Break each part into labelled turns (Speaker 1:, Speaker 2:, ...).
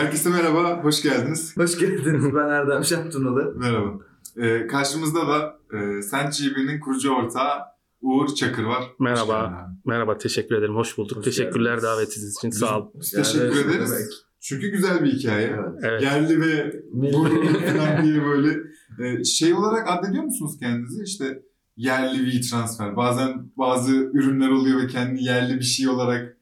Speaker 1: Herkese merhaba, hoş geldiniz.
Speaker 2: Hoş geldiniz. Ben Erdem Şaptunalı.
Speaker 1: Merhaba. Ee, karşımızda da e, Sent GB'nin kurucu ortağı Uğur Çakır var.
Speaker 3: Merhaba. Merhaba, teşekkür ederim. Hoş bulduk.
Speaker 2: Hoş
Speaker 3: Teşekkürler
Speaker 2: geldiniz.
Speaker 3: davetiniz için. Sağ ol.
Speaker 1: Biz teşekkür
Speaker 2: Yani
Speaker 1: ederiz.
Speaker 2: demek?
Speaker 1: Çünkü güzel bir hikaye.
Speaker 2: Evet.
Speaker 1: Yerli ve
Speaker 2: Milli.
Speaker 1: gururlu falan diye böyle e, şey olarak addediyor musunuz kendinizi? İşte yerli bir transfer. Bazen bazı ürünler oluyor ve kendi yerli bir şey olarak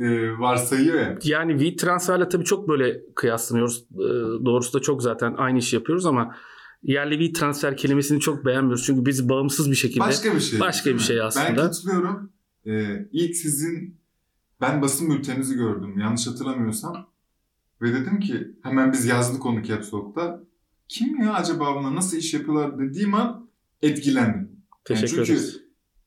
Speaker 1: e, varsayıyor ya.
Speaker 3: Yani V transferle tabii çok böyle kıyaslanıyoruz. Ee, Doğrusu da çok zaten aynı işi yapıyoruz ama yerli V transfer kelimesini çok beğenmiyoruz. Çünkü biz bağımsız bir şekilde
Speaker 1: Başka bir şey.
Speaker 3: başka bir şey
Speaker 1: Ben
Speaker 3: aslında.
Speaker 1: katılıyorum. Ee, ilk sizin ben basın bülteninizi gördüm yanlış hatırlamıyorsam. Ve dedim ki hemen biz yazdık onu Caps Lock'ta. Kim ya acaba buna nasıl iş yapıyorlar dediğim an etkilendim.
Speaker 3: Teşekkür
Speaker 1: çünkü-
Speaker 3: ederiz.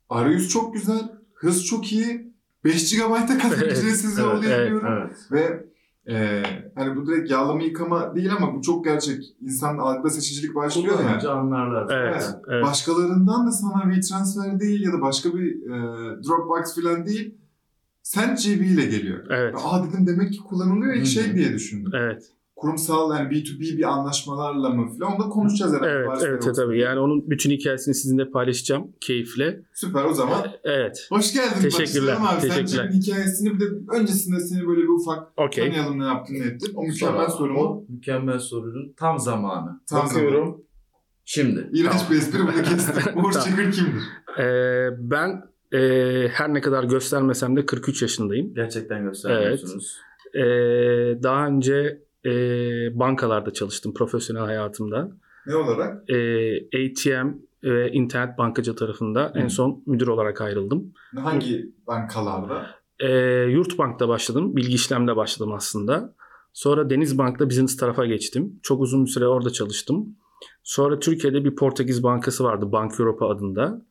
Speaker 1: Arayüz çok güzel, hız çok iyi. 5 GB'a kadar
Speaker 3: Evet,
Speaker 1: ücretsiz
Speaker 3: evet,
Speaker 1: yollayabiliyorum.
Speaker 2: Evet.
Speaker 1: Ve e, hani bu direkt yağlama yıkama değil ama bu çok gerçek. İnsan algıda seçicilik başlıyor ya.
Speaker 2: Kullanınca anlarlar.
Speaker 3: Evet,
Speaker 1: Evet.
Speaker 3: evet.
Speaker 1: Başkalarından da sana WeTransfer değil ya da başka bir e, Dropbox falan değil. SendGB ile geliyor.
Speaker 3: Evet.
Speaker 1: Aa dedim demek ki kullanılıyor ilk şey diye düşündüm.
Speaker 3: Evet.
Speaker 1: Kurumsal yani B2B bir anlaşmalarla mı falan onu da konuşacağız herhalde.
Speaker 3: Evet, evet,
Speaker 1: yoksa.
Speaker 3: tabii. Yani onun bütün hikayesini sizinle paylaşacağım keyifle.
Speaker 1: Süper o zaman.
Speaker 3: Evet.
Speaker 1: Hoş geldin.
Speaker 3: Teşekkürler,
Speaker 1: abi.
Speaker 3: teşekkürler.
Speaker 1: SendGB'nin hikayesini bir de öncesinde seni böyle bir ufak
Speaker 3: Okey.
Speaker 1: tanıyalım ne yaptın ne ettin. O mükemmel
Speaker 2: Sonra
Speaker 1: sorumu.
Speaker 2: O mükemmel soruydu. Tam zamanı.
Speaker 1: Tam
Speaker 2: Bakıyorum. Şimdi.
Speaker 1: İğrenç
Speaker 2: Tamam.
Speaker 1: bir espri bunu kestim. Uğur. Çakır kimdir?
Speaker 3: Ee, ben e, her ne kadar göstermesem de 43 yaşındayım.
Speaker 2: Gerçekten göstermiyorsunuz.
Speaker 3: Ee, daha önce e, bankalarda çalıştım profesyonel hayatımda.
Speaker 1: Ne olarak?
Speaker 3: Ee, ATM ve internet bankacı tarafında en son müdür olarak ayrıldım.
Speaker 1: Hangi bankalarda?
Speaker 3: Ee, Yurtbank'ta başladım. Bilgi işlemde başladım aslında. Sonra Denizbank'ta business tarafa geçtim. Çok uzun bir süre orada çalıştım. Sonra Türkiye'de bir Portekiz bankası vardı Bank Europa adında.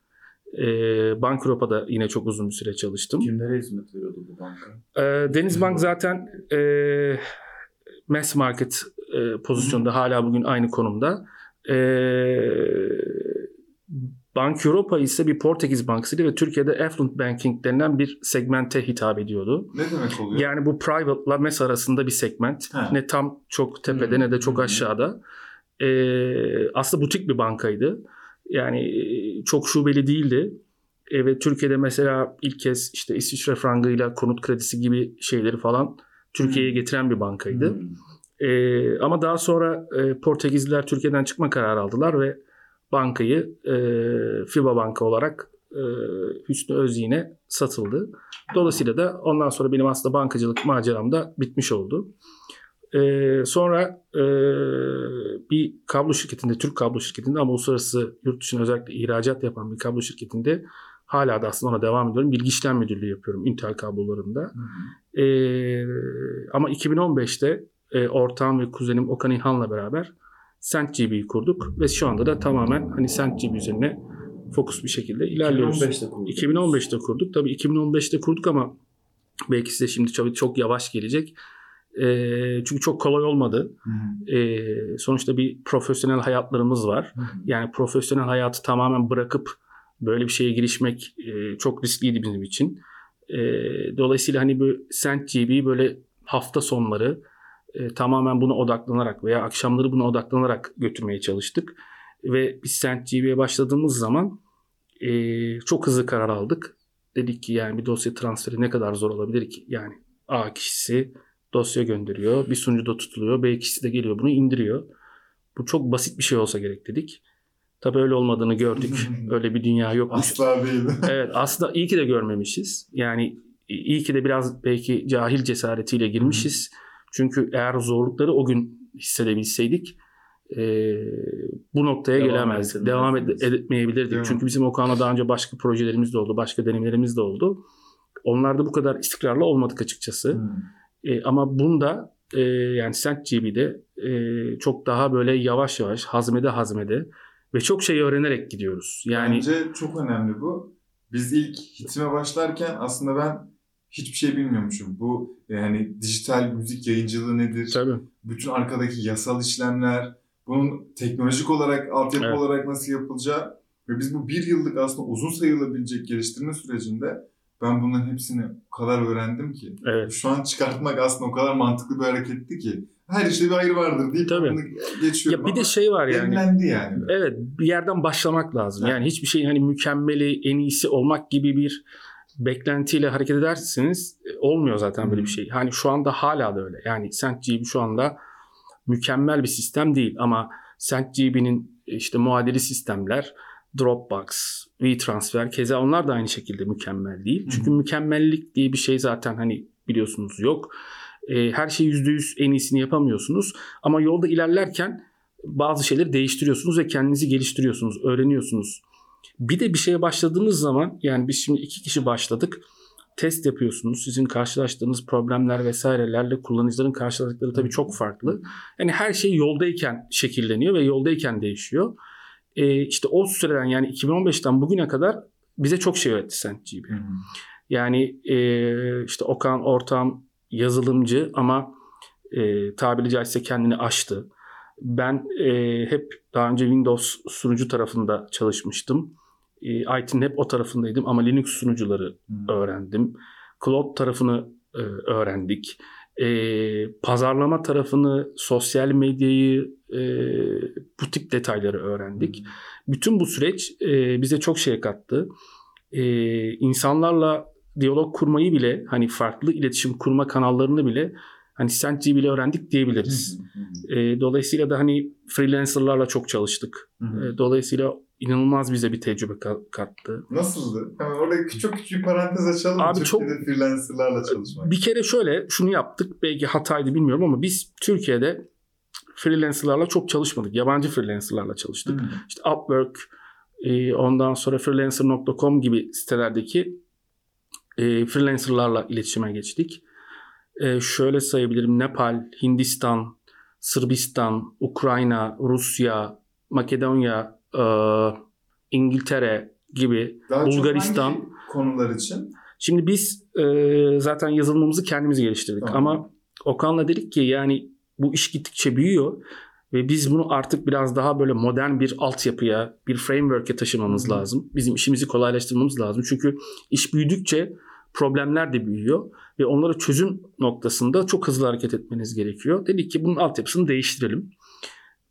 Speaker 3: Bank Europa'da yine çok uzun bir süre çalıştım.
Speaker 2: Kimlere hizmet veriyordu bu banka?
Speaker 3: Ee, Denizbank zaten e, mass market e, pozisyonda hala bugün aynı konumda. E, Bank Europa ise bir Portekiz bankasıydı ve Türkiye'de affluent banking denilen bir segmente hitap ediyordu.
Speaker 1: Ne demek oluyor?
Speaker 3: Yani bu private ile mass arasında bir segment.
Speaker 1: Ha.
Speaker 3: Ne tam çok tepede
Speaker 2: Hı hı.
Speaker 3: ne de çok aşağıda. Ee, aslında butik bir bankaydı. Yani e, çok şubeli değildi. E, ve Türkiye'de mesela ilk kez işte İsviçre frangıyla konut kredisi gibi şeyleri falan Türkiye'ye getiren bir bankaydı.
Speaker 2: Hmm.
Speaker 3: E, ama daha sonra e, Portekizliler Türkiye'den çıkma kararı aldılar ve bankayı e, FIBA Banka olarak e, Hüsnü Özyiğin'e satıldı. Dolayısıyla da ondan sonra benim aslında bankacılık maceram da bitmiş oldu. E, sonra e, bir kablo şirketinde, Türk kablo şirketinde ama uluslararası yurt dışına özellikle ihracat yapan bir kablo şirketinde hala da aslında ona devam ediyorum. Bilgi işlem müdürlüğü yapıyorum Intel kablolarında.
Speaker 2: Hı hı.
Speaker 3: Ee, ama 2015'te e, ortağım ve kuzenim Okan İlhan'la beraber SentGB'yi kurduk ve şu anda da tamamen hani SentGB üzerine fokus bir şekilde ilerliyoruz.
Speaker 2: 2015'te kurduk.
Speaker 3: 2015'te kurduk. Tabii 2015'te kurduk ama belki size şimdi çok, çok yavaş gelecek. Ee, çünkü çok kolay olmadı. Ee, sonuçta bir profesyonel hayatlarımız var.
Speaker 2: Hı hı.
Speaker 3: Yani profesyonel hayatı tamamen bırakıp böyle bir şeye girişmek e, çok riskliydi bizim için. E, dolayısıyla hani bu SentGB'yi böyle hafta sonları e, tamamen buna odaklanarak veya akşamları buna odaklanarak götürmeye çalıştık. Ve biz SentGB'ye başladığımız zaman e, çok hızlı karar aldık. Dedik ki yani bir dosya transferi ne kadar zor olabilir ki? Yani A kişisi dosya gönderiyor, bir sunucuda tutuluyor, B kişisi de geliyor bunu indiriyor. Bu çok basit bir şey olsa gerek dedik. Tabii öyle olmadığını gördük. öyle bir dünya yokmuş.
Speaker 1: Asla değil.
Speaker 3: Evet aslında iyi ki de görmemişiz. Yani iyi ki de biraz belki cahil cesaretiyle girmişiz. Çünkü eğer zorlukları o gün hissedebilseydik e, bu noktaya
Speaker 2: Devam
Speaker 3: gelemezdik. Devam ed- etmeyebilirdik.
Speaker 1: Değil mi?
Speaker 3: Çünkü bizim Okan'la daha önce başka projelerimiz de oldu. Başka denemelerimiz de oldu. Onlarda bu kadar istikrarlı olmadık açıkçası.
Speaker 2: Hmm.
Speaker 3: E, ama bunda e, yani SentGB'de e, çok daha böyle yavaş yavaş hazmede hazmede ve çok şey öğrenerek gidiyoruz. Yani
Speaker 1: Bence çok önemli bu. Biz ilk hitime başlarken aslında ben hiçbir şey bilmiyormuşum. Bu yani dijital müzik yayıncılığı nedir?
Speaker 3: tabii
Speaker 1: Bütün arkadaki yasal işlemler, bunun teknolojik olarak, altyapı
Speaker 3: Evet.
Speaker 1: olarak nasıl yapılacağı ve biz bu bir yıllık aslında uzun sayılabilecek geliştirme sürecinde ben bunların hepsini o kadar öğrendim ki.
Speaker 3: evet.
Speaker 1: Şu an çıkartmak aslında o kadar mantıklı bir hareketti ki. Her işte bir hayır vardır deyip
Speaker 3: Tabii.
Speaker 1: geçiyorum
Speaker 3: Ya bir de şey var yani.
Speaker 1: demlendi yani.
Speaker 3: Evet bir yerden başlamak lazım.
Speaker 1: Evet.
Speaker 3: Yani hiçbir şeyin hani mükemmeli, en iyisi olmak gibi bir beklentiyle hareket ederseniz e, olmuyor zaten böyle bir şey. Hani şu anda hala da öyle. Yani SentGB şu anda mükemmel bir sistem değil ama SentGB'nin işte muadili sistemler Dropbox, WeTransfer keza onlar da aynı şekilde mükemmel değil. Çünkü mükemmellik diye bir şey zaten hani biliyorsunuz yok. E, her şeyi %100 en iyisini yapamıyorsunuz ama yolda ilerlerken bazı şeyleri değiştiriyorsunuz ve kendinizi geliştiriyorsunuz, öğreniyorsunuz. Bir de bir şeye başladığınız zaman yani biz şimdi iki kişi başladık. Test yapıyorsunuz. Sizin karşılaştığınız problemler vesairelerle kullanıcıların karşılaştıkları tabii çok farklı. Yani her şey yoldayken şekilleniyor ve yoldayken değişiyor. Ee, işte o süreden yani 2015'ten bugüne kadar bize çok şey öğretti SentGB.
Speaker 1: Hı.
Speaker 3: Yani e, işte Okan ortağım yazılımcı ama e, tabiri caizse kendini aştı. Ben e, hep daha önce Windows sunucu tarafında çalışmıştım. E, IT'nin hep o tarafındaydım ama Linux sunucuları
Speaker 1: Hı.
Speaker 3: öğrendim. Cloud tarafını e, öğrendik. E, pazarlama tarafını, sosyal medyayı, e, bu tip detayları öğrendik. Bütün bu süreç e, bize çok şey kattı. E, insanlarla diyalog kurmayı bile hani farklı iletişim kurma kanallarını bile hani SentGB ile öğrendik diyebiliriz.
Speaker 1: Hı hı.
Speaker 3: E, dolayısıyla da hani freelancerlarla çok çalıştık. E, dolayısıyla inanılmaz bize bir tecrübe ka- kattı.
Speaker 1: Nasıldı? Hemen orada küçük küçük parantez açalım.
Speaker 3: Abi
Speaker 1: Türkiye'de freelancerlarla çalışmak.
Speaker 3: Bir kere şöyle şunu yaptık. Belki hataydı bilmiyorum ama biz Türkiye'de freelancerlarla çok çalışmadık. Yabancı freelancerlarla çalıştık. İşte Upwork, e, ondan sonra freelancer.com gibi sitelerdeki e, freelancerlarla iletişime geçtik. E, şöyle sayabilirim. Nepal, Hindistan, Sırbistan, Ukrayna, Rusya, Makedonya, e, İngiltere gibi,
Speaker 1: Daha çok
Speaker 3: Bulgaristan.
Speaker 1: hangi konular için?
Speaker 3: Şimdi biz e, zaten yazılımımızı kendimiz geliştirdik
Speaker 1: Tamam.
Speaker 3: ama Okan'la dedik ki yani bu iş gittikçe büyüyor ve biz bunu artık biraz daha böyle modern bir altyapıya, bir framework'e taşımamız lazım. Bizim işimizi kolaylaştırmamız lazım. Çünkü iş büyüdükçe problemler de büyüyor ve onları çözüm noktasında çok hızlı hareket etmeniz gerekiyor. Dedik ki bunun altyapısını değiştirelim.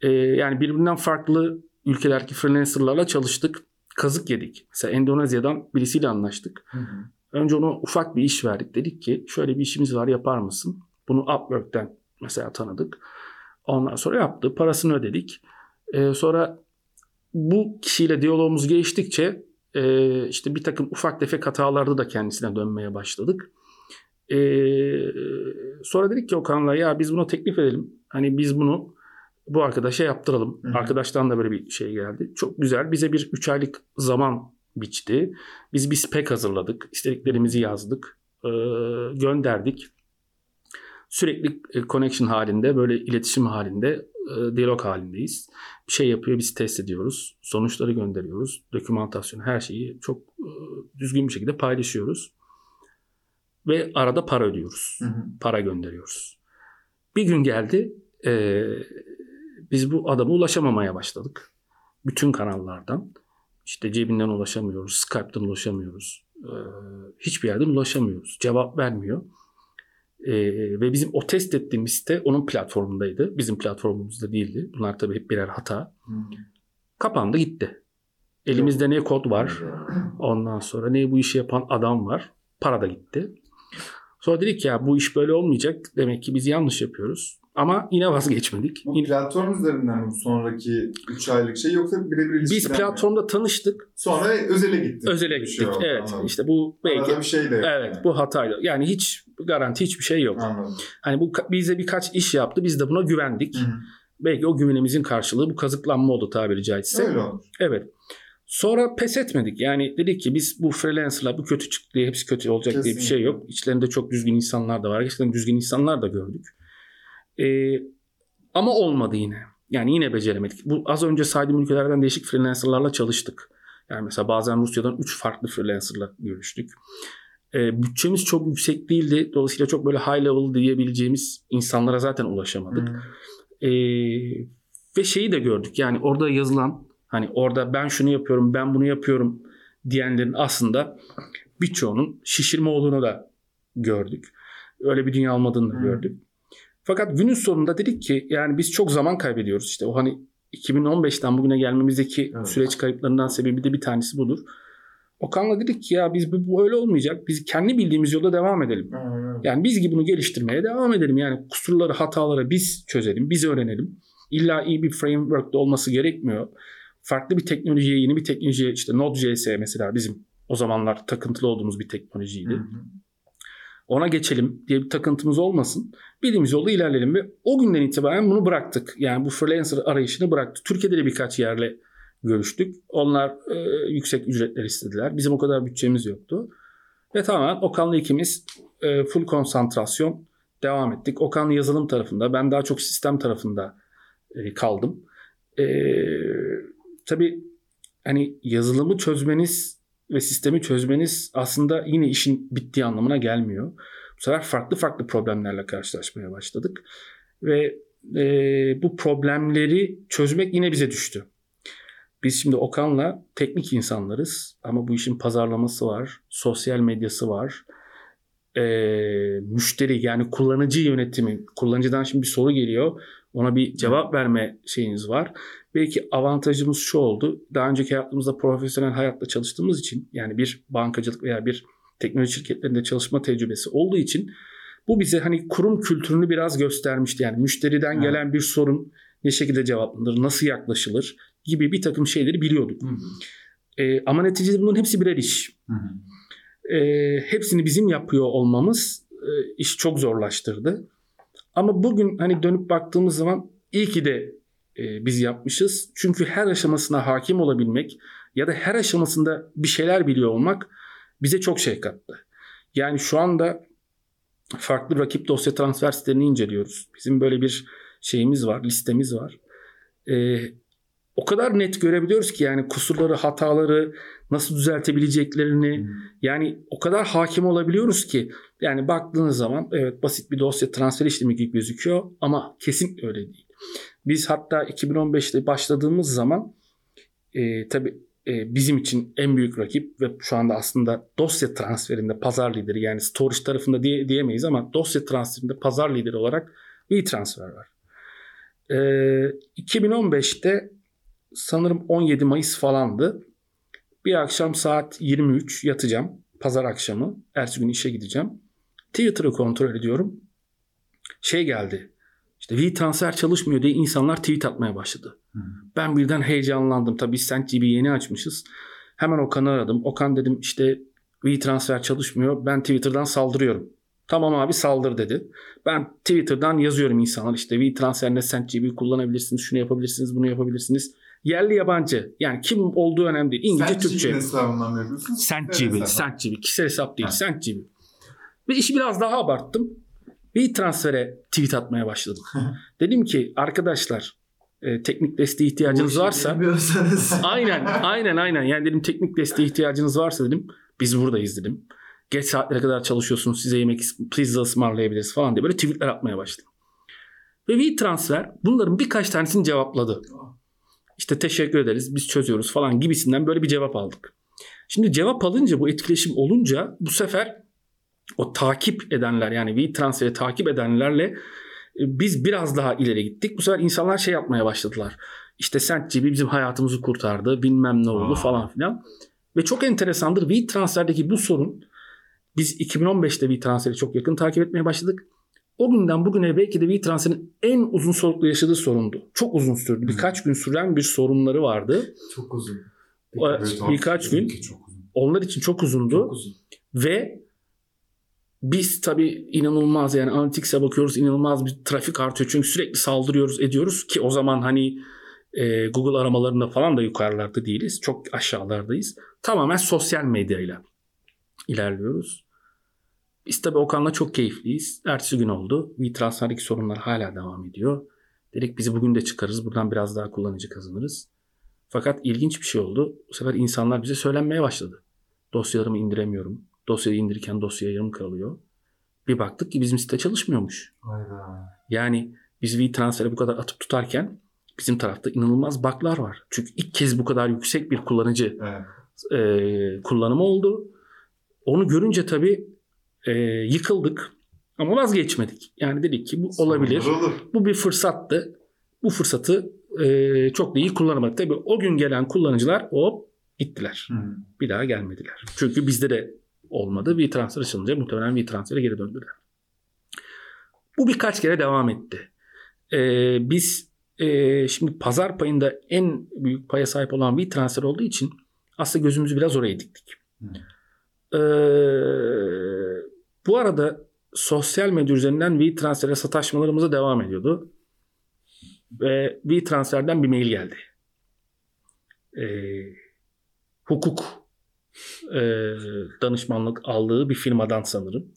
Speaker 3: E, yani birbirinden farklı ülkelerdeki freelancerlarla çalıştık. Kazık yedik. Mesela Endonezya'dan birisiyle anlaştık.
Speaker 1: Hı hı.
Speaker 3: Önce ona ufak bir iş verdik. Dedik ki şöyle bir işimiz var yapar mısın? Bunu Upwork'ten mesela tanıdık. Ondan sonra yaptı. Parasını ödedik. Ee, sonra bu kişiyle diyalogumuz geçtikçe e, işte bir takım ufak tefek hatalarda da kendisine dönmeye başladık. Ee, sonra dedik ki Okan'la ya biz bunu teklif edelim. Hani biz bunu bu arkadaşa yaptıralım.
Speaker 1: Hı hı.
Speaker 3: Arkadaştan da böyle bir şey geldi. Çok güzel. Bize bir 3 aylık zaman biçti. Biz bir spec hazırladık. İstediklerimizi yazdık. Ee, gönderdik. Sürekli e, connection halinde, böyle iletişim halinde, e, diyalog halindeyiz. Bir şey yapıyor, biz test ediyoruz. Sonuçları gönderiyoruz. Dokümantasyon, her şeyi çok e, düzgün bir şekilde paylaşıyoruz. Ve arada para ödüyoruz.
Speaker 1: Hı hı.
Speaker 3: Para gönderiyoruz. Bir gün geldi, e, biz bu adama ulaşamamaya başladık. Bütün kanallardan. İşte cebinden ulaşamıyoruz, Skype'dan ulaşamıyoruz. Ee, hiçbir yerden ulaşamıyoruz. Cevap vermiyor. Ee, ve bizim o test ettiğimiz site onun platformundaydı. Bizim platformumuzda değildi. Bunlar tabii hep birer hata.
Speaker 1: Hı.
Speaker 3: Kapandı gitti. Elimizde ne kod var, ondan sonra ne bu işi yapan adam var. Para da gitti. Sonra dedik ya bu iş böyle olmayacak. Demek ki biz yanlış yapıyoruz. Ama yine vazgeçmedik.
Speaker 1: Bu platform üzerinden mi sonraki 3 aylık şey yoksa birebir
Speaker 3: Biz
Speaker 1: ilişkiden mi?
Speaker 3: platformda tanıştık.
Speaker 1: Sonra özele gittik.
Speaker 3: Özele
Speaker 1: şey
Speaker 3: gittik.
Speaker 1: oldu,
Speaker 3: evet.
Speaker 1: anladım.
Speaker 3: işte bu belki
Speaker 1: Arada bir şey de yok.
Speaker 3: Evet bu hataydı. Yani hiç garanti hiçbir şey yok.
Speaker 1: Anladım.
Speaker 3: Hani bu bize birkaç iş yaptı. Biz de buna güvendik.
Speaker 1: Hı hı.
Speaker 3: Belki o güvenimizin karşılığı bu kazıklanma oldu tabiri caizse.
Speaker 1: Öyle olur.
Speaker 3: Evet. Sonra pes etmedik. Yani dedik ki biz bu freelancerlar bu kötü çıktı diye hepsi kötü olacak diye bir şey
Speaker 1: Kesinlikle.
Speaker 3: yok. İçlerinde çok düzgün insanlar da var. Gerçekten düzgün insanlar da gördük. Ee, ama olmadı yine. Yani yine beceremedik. Bu az önce saydığım ülkelerden değişik freelancerlarla çalıştık. Yani mesela bazen Rusya'dan 3 farklı freelancerla görüştük. Ee, bütçemiz çok yüksek değildi. Dolayısıyla çok böyle high level diyebileceğimiz insanlara zaten ulaşamadık.
Speaker 1: Hı.
Speaker 3: Ee, ve şeyi de gördük. Yani orada yazılan hani orada ben şunu yapıyorum, ben bunu yapıyorum diyenlerin aslında birçoğunun şişirme olduğunu da gördük. Öyle bir dünya olmadığını da
Speaker 1: Hı.
Speaker 3: gördük. Fakat günün sonunda dedik ki yani biz çok zaman kaybediyoruz. İşte o hani 2015'ten bugüne gelmemizdeki
Speaker 2: Evet.
Speaker 3: süreç kayıplarından sebebi de bir tanesi budur. Okan'la dedik ki ya biz bu böyle olmayacak. Biz kendi bildiğimiz yolda devam edelim. Yani biz gibi bunu geliştirmeye devam edelim. Yani kusurları, hataları biz çözelim, biz öğrenelim. İlla iyi bir framework'ta olması gerekmiyor. Farklı bir teknolojiye, yeni bir teknolojiye işte Node.js mesela bizim o zamanlar takıntılı olduğumuz bir teknolojiydi. Ona geçelim diye bir takıntımız olmasın. Bildiğimiz yolda ilerleyelim ve o günden itibaren bunu bıraktık. Yani bu freelancer arayışını bıraktık. Türkiye'de de birkaç yerle görüştük. Onlar e, yüksek ücretler istediler. Bizim o kadar bütçemiz yoktu. Ve tamamen Okan'la ikimiz e, full konsantrasyon devam ettik. Okan yazılım tarafında, ben daha çok sistem tarafında e, kaldım. E, tabii hani yazılımı çözmeniz ve sistemi çözmeniz aslında yine işin bittiği anlamına gelmiyor. Bu sefer farklı farklı problemlerle karşılaşmaya başladık. Ve e, bu problemleri çözmek yine bize düştü. Biz şimdi Okan'la teknik insanlarız ama bu işin pazarlaması var, sosyal medyası var, e, müşteri yani kullanıcı yönetimi, kullanıcıdan şimdi bir soru geliyor, ona bir cevap verme şeyiniz var. Belki avantajımız şu oldu, daha önceki hayatımızda profesyonel hayatta çalıştığımız için yani bir bankacılık veya bir teknoloji şirketlerinde çalışma tecrübesi olduğu için bu bize hani kurum kültürünü biraz göstermişti. Yani müşteriden gelen bir sorun ne şekilde cevaplanır, nasıl yaklaşılır gibi bir takım şeyleri biliyorduk.
Speaker 1: Hı hı.
Speaker 3: Ee, ama neticede bunların hepsi birer iş.
Speaker 1: Hı hı.
Speaker 3: Ee, hepsini bizim yapıyor olmamız e, işi çok zorlaştırdı. Ama bugün hani dönüp baktığımız zaman iyi ki de e, biz yapmışız. Çünkü her aşamasına hakim olabilmek ya da her aşamasında bir şeyler biliyor olmak bize çok şey kattı. Yani şu anda farklı rakip dosya transfer sitelerini inceliyoruz. Bizim böyle bir şeyimiz var, listemiz var. Ee, o kadar net görebiliyoruz ki yani kusurları, hataları nasıl düzeltebileceklerini yani o kadar hakim olabiliyoruz ki yani baktığınız zaman evet basit bir dosya transfer işlemi gibi gözüküyor ama kesin öyle değil. Biz hatta 2015'te başladığımız zaman e, tabii e, bizim için en büyük rakip ve şu anda aslında dosya transferinde pazar lideri yani storage tarafında diye, diyemeyiz ama dosya transferinde pazar lideri olarak WeTransfer var. E, 2015'te sanırım 17 Mayıs falandı. Bir akşam saat 23 yatacağım. Pazar akşamı. Ertesi gün işe gideceğim. Twitter'ı kontrol ediyorum. Şey geldi. İşte WeTransfer çalışmıyor diye insanlar tweet atmaya başladı.
Speaker 1: Hı.
Speaker 3: Ben birden heyecanlandım. Tabii SendGB yeni açmışız. Hemen Okan'ı aradım. Okan dedim işte WeTransfer çalışmıyor. Ben Twitter'dan saldırıyorum. Tamam abi saldır dedi. Ben Twitter'dan yazıyorum insanlar işte WeTransfer ne SendGB kullanabilirsiniz. Şunu yapabilirsiniz, bunu yapabilirsiniz. Yerli yabancı. Yani kim olduğu önemli değil. İngilizce,
Speaker 1: Sen
Speaker 3: Türkçe.
Speaker 1: Çin'in hesabından mı yapıyorsun?
Speaker 3: SendGB, SendGB. Kişisel hesap değil,
Speaker 1: Ha.
Speaker 3: SendGB. Ve işi biraz daha abarttım. Bir transfere tweet atmaya başladım. Dedim ki arkadaşlar e, teknik desteğe ihtiyacınız varsa aynen aynen aynen yani dedim teknik desteğe ihtiyacınız varsa dedim biz buradayız dedim. Geç saatlere kadar çalışıyorsunuz size yemek pizza ısmarlayabiliriz falan diye böyle tweetler atmaya başladım. Ve WeTransfer bunların birkaç tanesini cevapladı. İşte teşekkür ederiz biz çözüyoruz falan gibisinden böyle bir cevap aldık. Şimdi cevap alınca bu etkileşim olunca bu sefer o takip edenler yani WeTransfer'i takip edenlerle e, biz biraz daha ileri gittik. Bu sefer insanlar şey yapmaya başladılar. İşte SendGB bizim hayatımızı kurtardı bilmem ne oldu
Speaker 1: Aa.
Speaker 3: falan filan. Ve çok enteresandır WeTransfer'deki bu sorun biz 2015'te WeTransfer'i çok yakın takip etmeye başladık. O günden bugüne belki de WeTransfer'in en uzun soluklu yaşadığı sorundu. Çok uzun sürdü. Birkaç gün süren bir sorunları vardı.
Speaker 2: Çok uzun.
Speaker 1: Evet,
Speaker 3: birkaç gün
Speaker 1: çok uzun.
Speaker 3: onlar için çok uzundu.
Speaker 2: Çok uzun.
Speaker 3: Ve biz tabii inanılmaz yani Analytics'e bakıyoruz inanılmaz bir trafik artıyor. Çünkü sürekli saldırıyoruz ediyoruz ki o zaman hani e, Google aramalarında falan da yukarılarda değiliz. Çok aşağılardayız. Tamamen sosyal medyayla ilerliyoruz. Biz tabii Okan'la çok keyifliyiz. Ertesi gün oldu. WeTransfer'deki sorunlar hala devam ediyor. Dedik bizi bugün de çıkarız. Buradan biraz daha kullanıcı kazanırız. Fakat ilginç bir şey oldu. Bu sefer insanlar bize söylenmeye başladı. Dosyalarımı indiremiyorum. Dosyayı indirirken dosya yarım kalıyor. Bir baktık ki bizim site çalışmıyormuş.
Speaker 1: Hayda.
Speaker 3: Yani biz WeTransfer'e bu kadar atıp tutarken bizim tarafta inanılmaz bug'lar var. Çünkü ilk kez bu kadar yüksek bir kullanıcı
Speaker 1: Evet.
Speaker 3: e, kullanımı oldu. Onu görünce tabii e, yıkıldık. Ama vazgeçmedik. Yani dedik ki bu olabilir. Bu bir fırsattı. Bu fırsatı e, çok da iyi kullanamadık. Tabii o gün gelen kullanıcılar hop gittiler.
Speaker 1: Hı.
Speaker 3: Bir daha gelmediler. Çünkü bizde de olmadı. Bir transfer açılınca muhtemelen bir transfere geri döndüler. Bu birkaç kere devam etti. Ee, biz e, şimdi pazar payında en büyük paya sahip olan bir transfer olduğu için aslında gözümüzü biraz oraya diktik. Ee, bu arada sosyal medya üzerinden V transfere sataşmalarımıza devam ediyordu. Ve V transferden bir mail geldi. Ee, hukuk e, danışmanlık aldığı bir firmadan sanırım.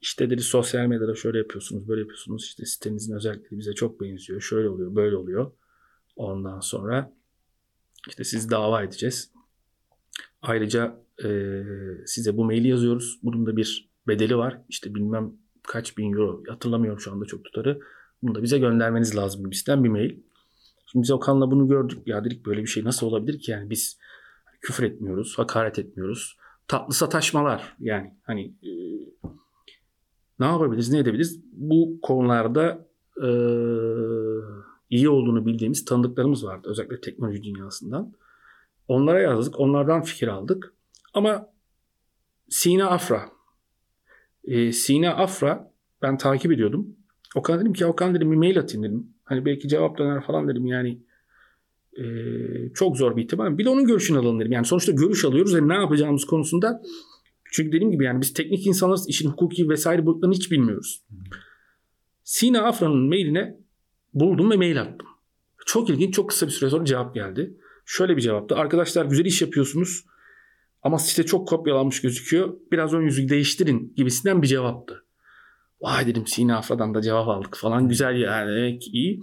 Speaker 3: İşte dedi sosyal medyada şöyle yapıyorsunuz, böyle yapıyorsunuz. İşte sitenizin özellikleri bize çok benziyor. Şöyle oluyor, böyle oluyor. Ondan sonra işte sizi dava edeceğiz. Ayrıca e, size bu maili yazıyoruz. Bunun da bir bedeli var. İşte bilmem kaç bin euro hatırlamıyorum şu anda çok tutarı. Bunu da bize göndermeniz lazım gibisinden bir mail. Şimdi biz Okan'la bunu gördük. Ya dedik böyle bir şey nasıl olabilir ki yani biz küfür etmiyoruz, hakaret etmiyoruz. Tatlı sataşmalar yani hani e, ne yapabiliriz, ne edebiliriz? Bu konularda e, iyi olduğunu bildiğimiz tanıdıklarımız vardı. Özellikle teknoloji dünyasından. Onlara yazdık, onlardan fikir aldık. Ama Sina Afra, e, Sina Afra ben takip ediyordum. Okan dedim ki Okan dedim bir mail atayım dedim. Hani belki cevap döner falan dedim yani e, çok zor bir ihtimal. Bir de onun görüşünü alalım dedim. Yani sonuçta görüş alıyoruz ve ne yapacağımız konusunda çünkü dediğim gibi yani biz teknik insanlarız işin hukuki vesaire boyutlarını hiç bilmiyoruz. Sina Afra'nın mailine buldum ve mail attım. Çok ilginç çok kısa bir süre sonra cevap geldi. Şöyle bir cevaptı. Arkadaşlar güzel iş yapıyorsunuz ama site çok kopyalanmış gözüküyor. Biraz ön yüzü değiştirin gibisinden bir cevaptı. Vay dedim Sina Afra'dan da cevap aldık falan. Güzel yani demek iyi.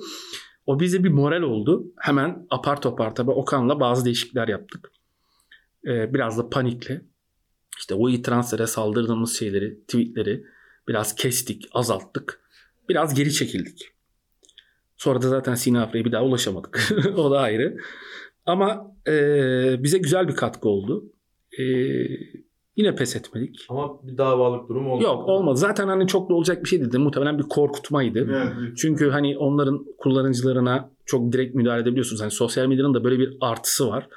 Speaker 3: O bize bir moral oldu. Hemen apar topar tabi Okan'la bazı değişiklikler yaptık. Ee, biraz da panikle. İşte o transfere saldırdığımız şeyleri, tweetleri biraz kestik, azalttık. Biraz geri çekildik. Sonra da zaten Sina Afra'ya bir daha ulaşamadık. o da ayrı. Ama e, bize güzel bir katkı oldu. E, yine pes etmedik.
Speaker 2: Ama bir davalık durum oldu.
Speaker 3: Yok olmadı. Zaten hani çok da olacak bir şey değildi. Muhtemelen bir korkutmaydı.
Speaker 1: Evet.
Speaker 3: Çünkü hani onların kullanıcılarına çok direkt müdahale edebiliyorsunuz. Hani sosyal medyanın da böyle bir artısı var.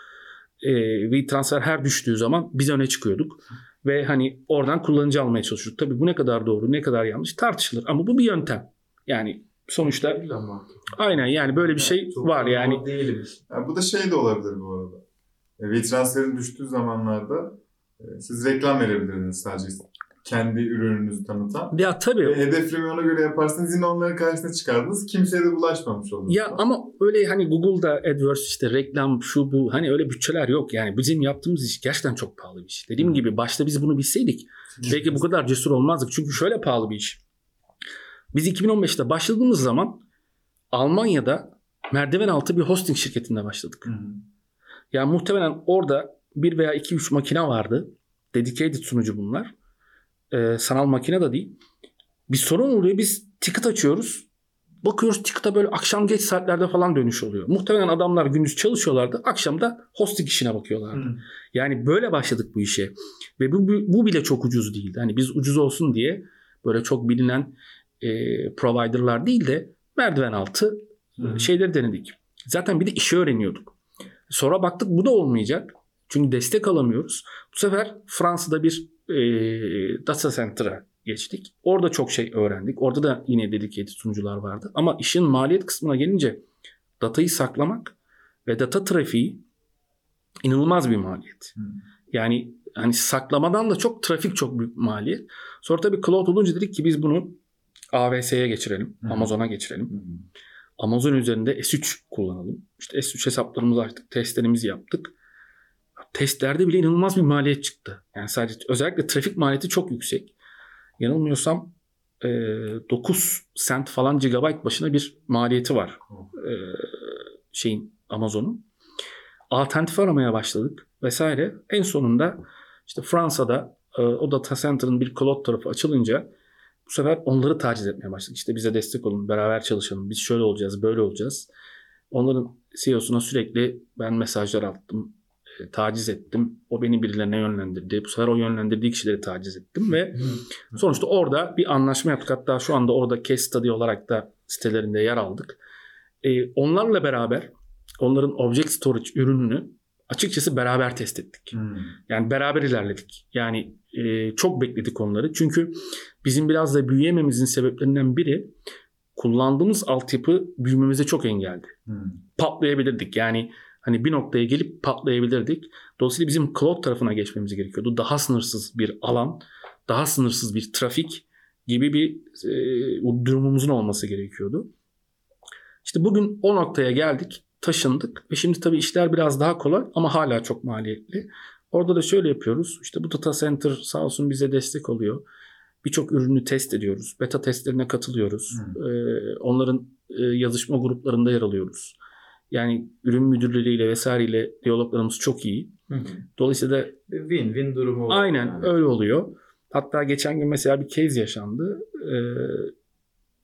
Speaker 3: Ee, bir transfer her düştüğü zaman biz öne çıkıyorduk. Ve hani oradan kullanıcı almaya çalışıyorduk. Tabii bu ne kadar doğru ne kadar yanlış tartışılır. Ama bu bir yöntem. Yani sonuçta aynen yani böyle bir şey
Speaker 2: Çok
Speaker 3: var yani.
Speaker 2: Değiliz.
Speaker 1: Yani bu da şey de olabilir bu arada. E, V-Transfer'in düştüğü zamanlarda siz reklam verebilirsiniz sadece kendi ürününüzü tanıtan.
Speaker 3: Ya tabii.
Speaker 1: Hedeflemeyi ona göre yaparsanız yine onların karşısına çıkardınız. Kimseye de bulaşmamış olursunuz.
Speaker 3: Ya ama öyle hani Google'da AdWords işte reklam şu bu hani öyle bütçeler yok. Yani bizim yaptığımız iş gerçekten çok pahalı bir iş. Dediğim gibi başta biz bunu bilseydik belki bu kadar cesur olmazdık. Çünkü şöyle pahalı bir iş. Biz 2015'te başladığımız zaman Almanya'da merdiven altı bir hosting şirketinde başladık.
Speaker 1: Hı hı.
Speaker 3: Yani muhtemelen orada bir veya iki üç makine vardı. Dedicated sunucu bunlar. Ee, sanal makine de değil. Bir sorun oluyor. Biz ticket açıyoruz. Bakıyoruz ticket'a böyle akşam geç saatlerde falan dönüş oluyor. Muhtemelen adamlar gündüz çalışıyorlardı. Akşam da hosting işine bakıyorlardı.
Speaker 1: Hı.
Speaker 3: Yani böyle başladık bu işe. Ve bu, bu bile çok ucuz değildi. Hani biz ucuz olsun diye böyle çok bilinen e, providerlar değil de merdiven altı
Speaker 1: Hı.
Speaker 3: şeyleri denedik. Zaten bir de işi öğreniyorduk. Sonra baktık bu da olmayacak. Çünkü destek alamıyoruz. Bu sefer Fransa'da bir e, data center'a geçtik. Orada çok şey öğrendik. Orada da yine dedicated sunucular vardı. Ama işin maliyet kısmına gelince datayı saklamak ve data trafiği inanılmaz bir maliyet.
Speaker 1: Hı.
Speaker 3: Yani hani saklamadan da çok trafik çok büyük maliyet. Sonra tabii cloud olunca dedik ki biz bunu AWS'ye geçirelim.
Speaker 1: Hı.
Speaker 3: Amazon'a geçirelim.
Speaker 1: Hı.
Speaker 3: Amazon üzerinde S3 kullanalım. İşte S3 hesaplarımızı açtık, testlerimizi yaptık. Testlerde bile inanılmaz bir maliyet çıktı. Yani sadece özellikle trafik maliyeti çok yüksek. Yanılmıyorsam e, 9 sent falan gigabyte başına bir maliyeti var. E, şeyin Amazon'un. Alternatif aramaya başladık vesaire. En sonunda işte Fransa'da e, o data center'ın bir cloud tarafı açılınca bu sefer onları taciz etmeye başladık. İşte bize destek olun, beraber çalışalım. Biz şöyle olacağız, böyle olacağız. Onların CEO'suna sürekli ben mesajlar attım. Taciz ettim. O beni birilerine yönlendirdi. Bu sefer o yönlendirdiği kişileri taciz ettim ve sonuçta orada bir anlaşma yaptık. Hatta şu anda orada case study olarak da sitelerinde yer aldık. E, onlarla beraber onların Object Storage ürününü açıkçası beraber test ettik.
Speaker 1: Hmm.
Speaker 3: Yani beraber ilerledik. Yani e, çok bekledik onları. Çünkü bizim biraz da büyüyememizin sebeplerinden biri kullandığımız altyapı büyümemize çok engeldi.
Speaker 1: Hmm.
Speaker 3: Patlayabilirdik. Yani hani bir noktaya gelip patlayabilirdik. Dolayısıyla bizim cloud tarafına geçmemiz gerekiyordu. Daha sınırsız bir alan, daha sınırsız bir trafik gibi bir e, durumumuzun olması gerekiyordu. İşte bugün o noktaya geldik, taşındık ve şimdi tabii işler biraz daha kolay ama hala çok maliyetli. Orada da şöyle yapıyoruz. İşte bu data center sağ olsun bize destek oluyor. Birçok ürünü test ediyoruz. Beta testlerine katılıyoruz. Ee, onların e, yazışma gruplarında yer alıyoruz. Yani ürün müdürleriyle vesaireyle diyaloglarımız çok iyi. Dolayısıyla
Speaker 2: Bir win-win durumu oldu
Speaker 3: aynen
Speaker 2: yani.
Speaker 3: öyle oluyor. Hatta geçen gün mesela bir case yaşandı. Ee,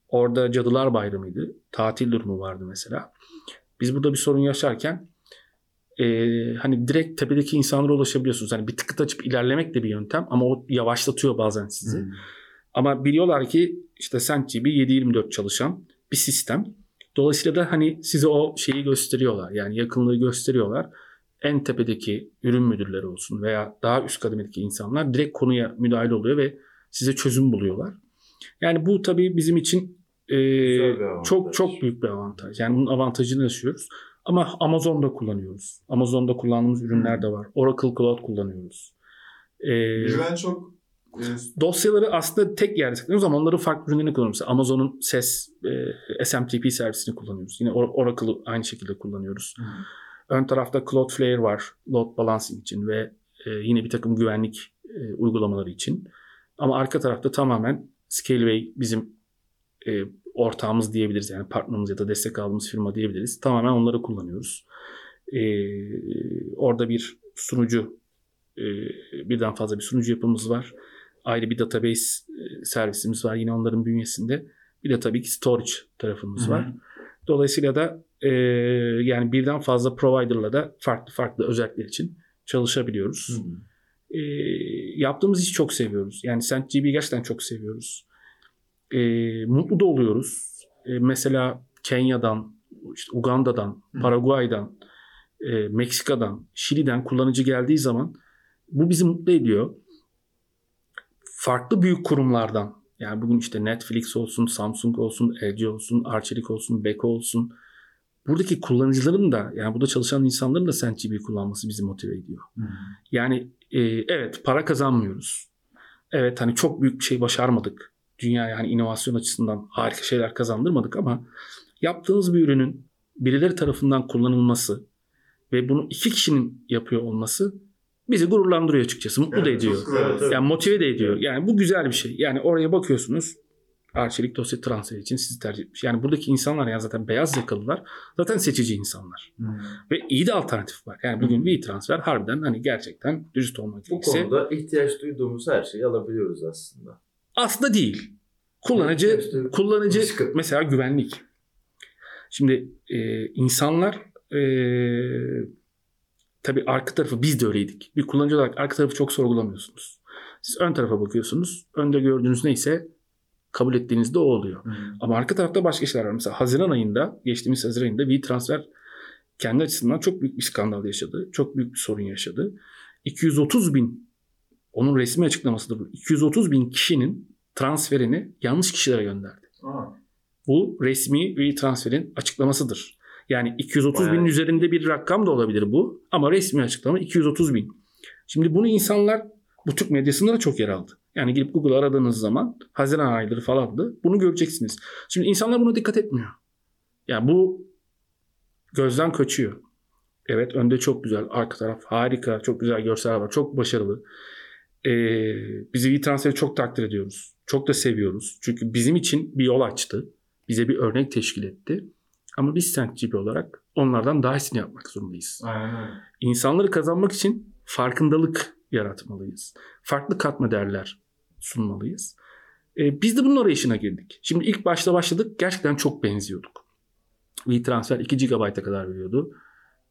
Speaker 3: orada Cadılar Bayramı'ydı. Tatil durumu vardı mesela. Biz burada bir sorun yaşarken e, hani direkt tepedeki insanlara ulaşabiliyorsunuz. Hani bir tıkıt açıp ilerlemek de bir yöntem ama o yavaşlatıyor bazen sizi.
Speaker 1: Hmm.
Speaker 3: Ama biliyorlar ki işte SentGB 7/24 çalışan bir sistem. Dolayısıyla da hani size o şeyi gösteriyorlar. Yani yakınlığı gösteriyorlar. En tepedeki ürün müdürleri olsun veya daha üst kademedeki insanlar direkt konuya müdahale oluyor ve size çözüm buluyorlar. Yani bu tabii bizim için e, çok çok büyük bir avantaj. Yani bunun avantajını yaşıyoruz. Ama Amazon'da kullanıyoruz. Amazon'da kullandığımız ürünler de var. Oracle Cloud kullanıyoruz. Ee,
Speaker 1: Biz en çok
Speaker 3: dosyaları aslında tek yerde saklıyoruz ama onları farklı ürünlerini kullanıyoruz. Mesela Amazon'un SES, e, SMTP servisini kullanıyoruz. Yine Or- Oracle'ı aynı şekilde kullanıyoruz.
Speaker 1: Hmm.
Speaker 3: Ön tarafta Cloudflare var load balancing için ve e, yine bir takım güvenlik e, uygulamaları için. Ama arka tarafta tamamen Scaleway bizim e, ortağımız diyebiliriz. Yani partnerimiz ya da destek aldığımız firma diyebiliriz. Tamamen onları kullanıyoruz. E, orada bir sunucu e, birden fazla bir sunucu yapımız var. Ayrı bir database e, servisimiz var yine onların bünyesinde. Bir de tabii ki storage tarafımız
Speaker 1: Hı hı.
Speaker 3: var. Dolayısıyla da e, yani birden fazla provider'la da farklı farklı özellikler için çalışabiliyoruz. E, yaptığımız işi çok seviyoruz. Yani SentGB'yi gerçekten çok seviyoruz. E, mutlu da oluyoruz. E, mesela Kenya'dan, işte Uganda'dan. Paraguay'dan, e, Meksika'dan, Şili'den kullanıcı geldiği zaman bu bizi mutlu ediyor. Farklı büyük kurumlardan yani bugün işte Netflix olsun, Samsung olsun, LG olsun, Arçelik olsun, Beko olsun. Buradaki kullanıcıların da yani burada çalışan insanların da SentGB kullanması bizi motive ediyor.
Speaker 1: Hmm.
Speaker 3: Yani e, evet para kazanmıyoruz. Evet hani çok büyük bir şey başarmadık. Dünyaya hani inovasyon açısından harika şeyler kazandırmadık ama yaptığınız bir ürünün birileri tarafından kullanılması ve bunu iki kişinin yapıyor olması bizi gururlandırıyor açıkçası. Mutlu da
Speaker 1: Evet,
Speaker 3: ediyor.
Speaker 1: çok güzel.
Speaker 2: Evet, evet.
Speaker 3: Yani motive de ediyor. Yani bu güzel bir şey. Yani oraya bakıyorsunuz Arçelik dosya transferi için sizi tercih etmiş. Yani buradaki insanlar ya zaten beyaz yakalılar zaten seçici insanlar.
Speaker 1: Hmm.
Speaker 3: Ve iyi de alternatif var. Yani bugün WeTransfer harbiden hani gerçekten dürüst olmak
Speaker 2: Bu
Speaker 3: gerekirse
Speaker 2: konuda ihtiyaç duyduğumuz her şeyi alabiliyoruz aslında.
Speaker 3: aslında değil. Kullanıcı
Speaker 2: İşte
Speaker 3: kullanıcı
Speaker 2: Başka-
Speaker 3: mesela güvenlik. Şimdi e, insanlar e, tabii arka tarafı biz de öyleydik. Bir kullanıcı olarak arka tarafı çok sorgulamıyorsunuz. Siz ön tarafa bakıyorsunuz. Önde gördüğünüz neyse kabul ettiğinizde o oluyor.
Speaker 1: Hmm.
Speaker 3: Ama arka tarafta başka şeyler var. Mesela Haziran ayında, geçtiğimiz Haziran ayında WeTransfer kendi açısından çok büyük bir skandal yaşadı. Çok büyük bir sorun yaşadı. 230 bin, onun resmi açıklamasıdır bu. 230 bin kişinin transferini yanlış kişilere gönderdi.
Speaker 1: Aa.
Speaker 3: Bu resmi WeTransfer'in açıklamasıdır. Yani 230
Speaker 2: Bayağı-
Speaker 3: binin üzerinde bir rakam da olabilir bu. Ama resmi açıklama 230 bin. Şimdi bunu insanlar bu Türk medyasında da çok yer aldı. Yani gidip Google aradığınız zaman Haziran ayları falandı. Bunu göreceksiniz. Şimdi insanlar buna dikkat etmiyor. Yani bu gözden kaçıyor. Evet önde çok güzel. Arka taraf harika. Çok güzel görseller var. Çok başarılı. Ee, bizi WeTransfer'i çok takdir ediyoruz. Çok da seviyoruz. Çünkü bizim için bir yol açtı. Bize bir örnek teşkil etti. Ama biz SentGB olarak onlardan daha iyisini yapmak zorundayız.
Speaker 1: Aynen.
Speaker 3: İnsanları kazanmak için farkındalık yaratmalıyız. Farklı katma değerler sunmalıyız. Ee, biz de bunun arayışına girdik. Şimdi ilk başta başladık. Gerçekten çok benziyorduk. WeTransfer 2 GB'a kadar veriyordu.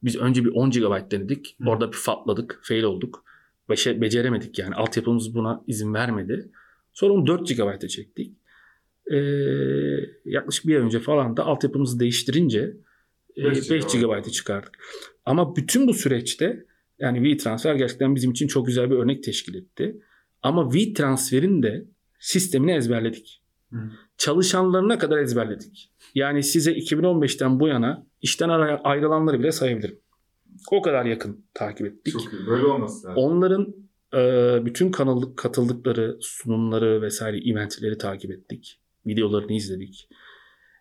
Speaker 3: Biz önce bir 10 GB denedik.
Speaker 1: Hı.
Speaker 3: Orada bir fatladık. Fail olduk. Beşe, beceremedik yani. Altyapımız buna izin vermedi. Sonra onu 4 GB'a çektik. Ee, yaklaşık bir ay önce falan da altyapımızı değiştirince e,
Speaker 1: 5
Speaker 3: 5 GB'a çıkardık. Ama bütün bu süreçte yani WeTransfer gerçekten bizim için çok güzel bir örnek teşkil etti. Ama WeTransfer'in de sistemini ezberledik.
Speaker 1: Hı.
Speaker 3: Çalışanlarına kadar ezberledik. Yani size 2015'ten bu yana işten ayrılanları bile sayabilirim. O kadar yakın takip ettik.
Speaker 1: Çok iyi. Böyle olması lazım.
Speaker 3: Onların e, bütün kanal katıldıkları sunumları vesaire eventleri takip ettik. Videolarını izledik.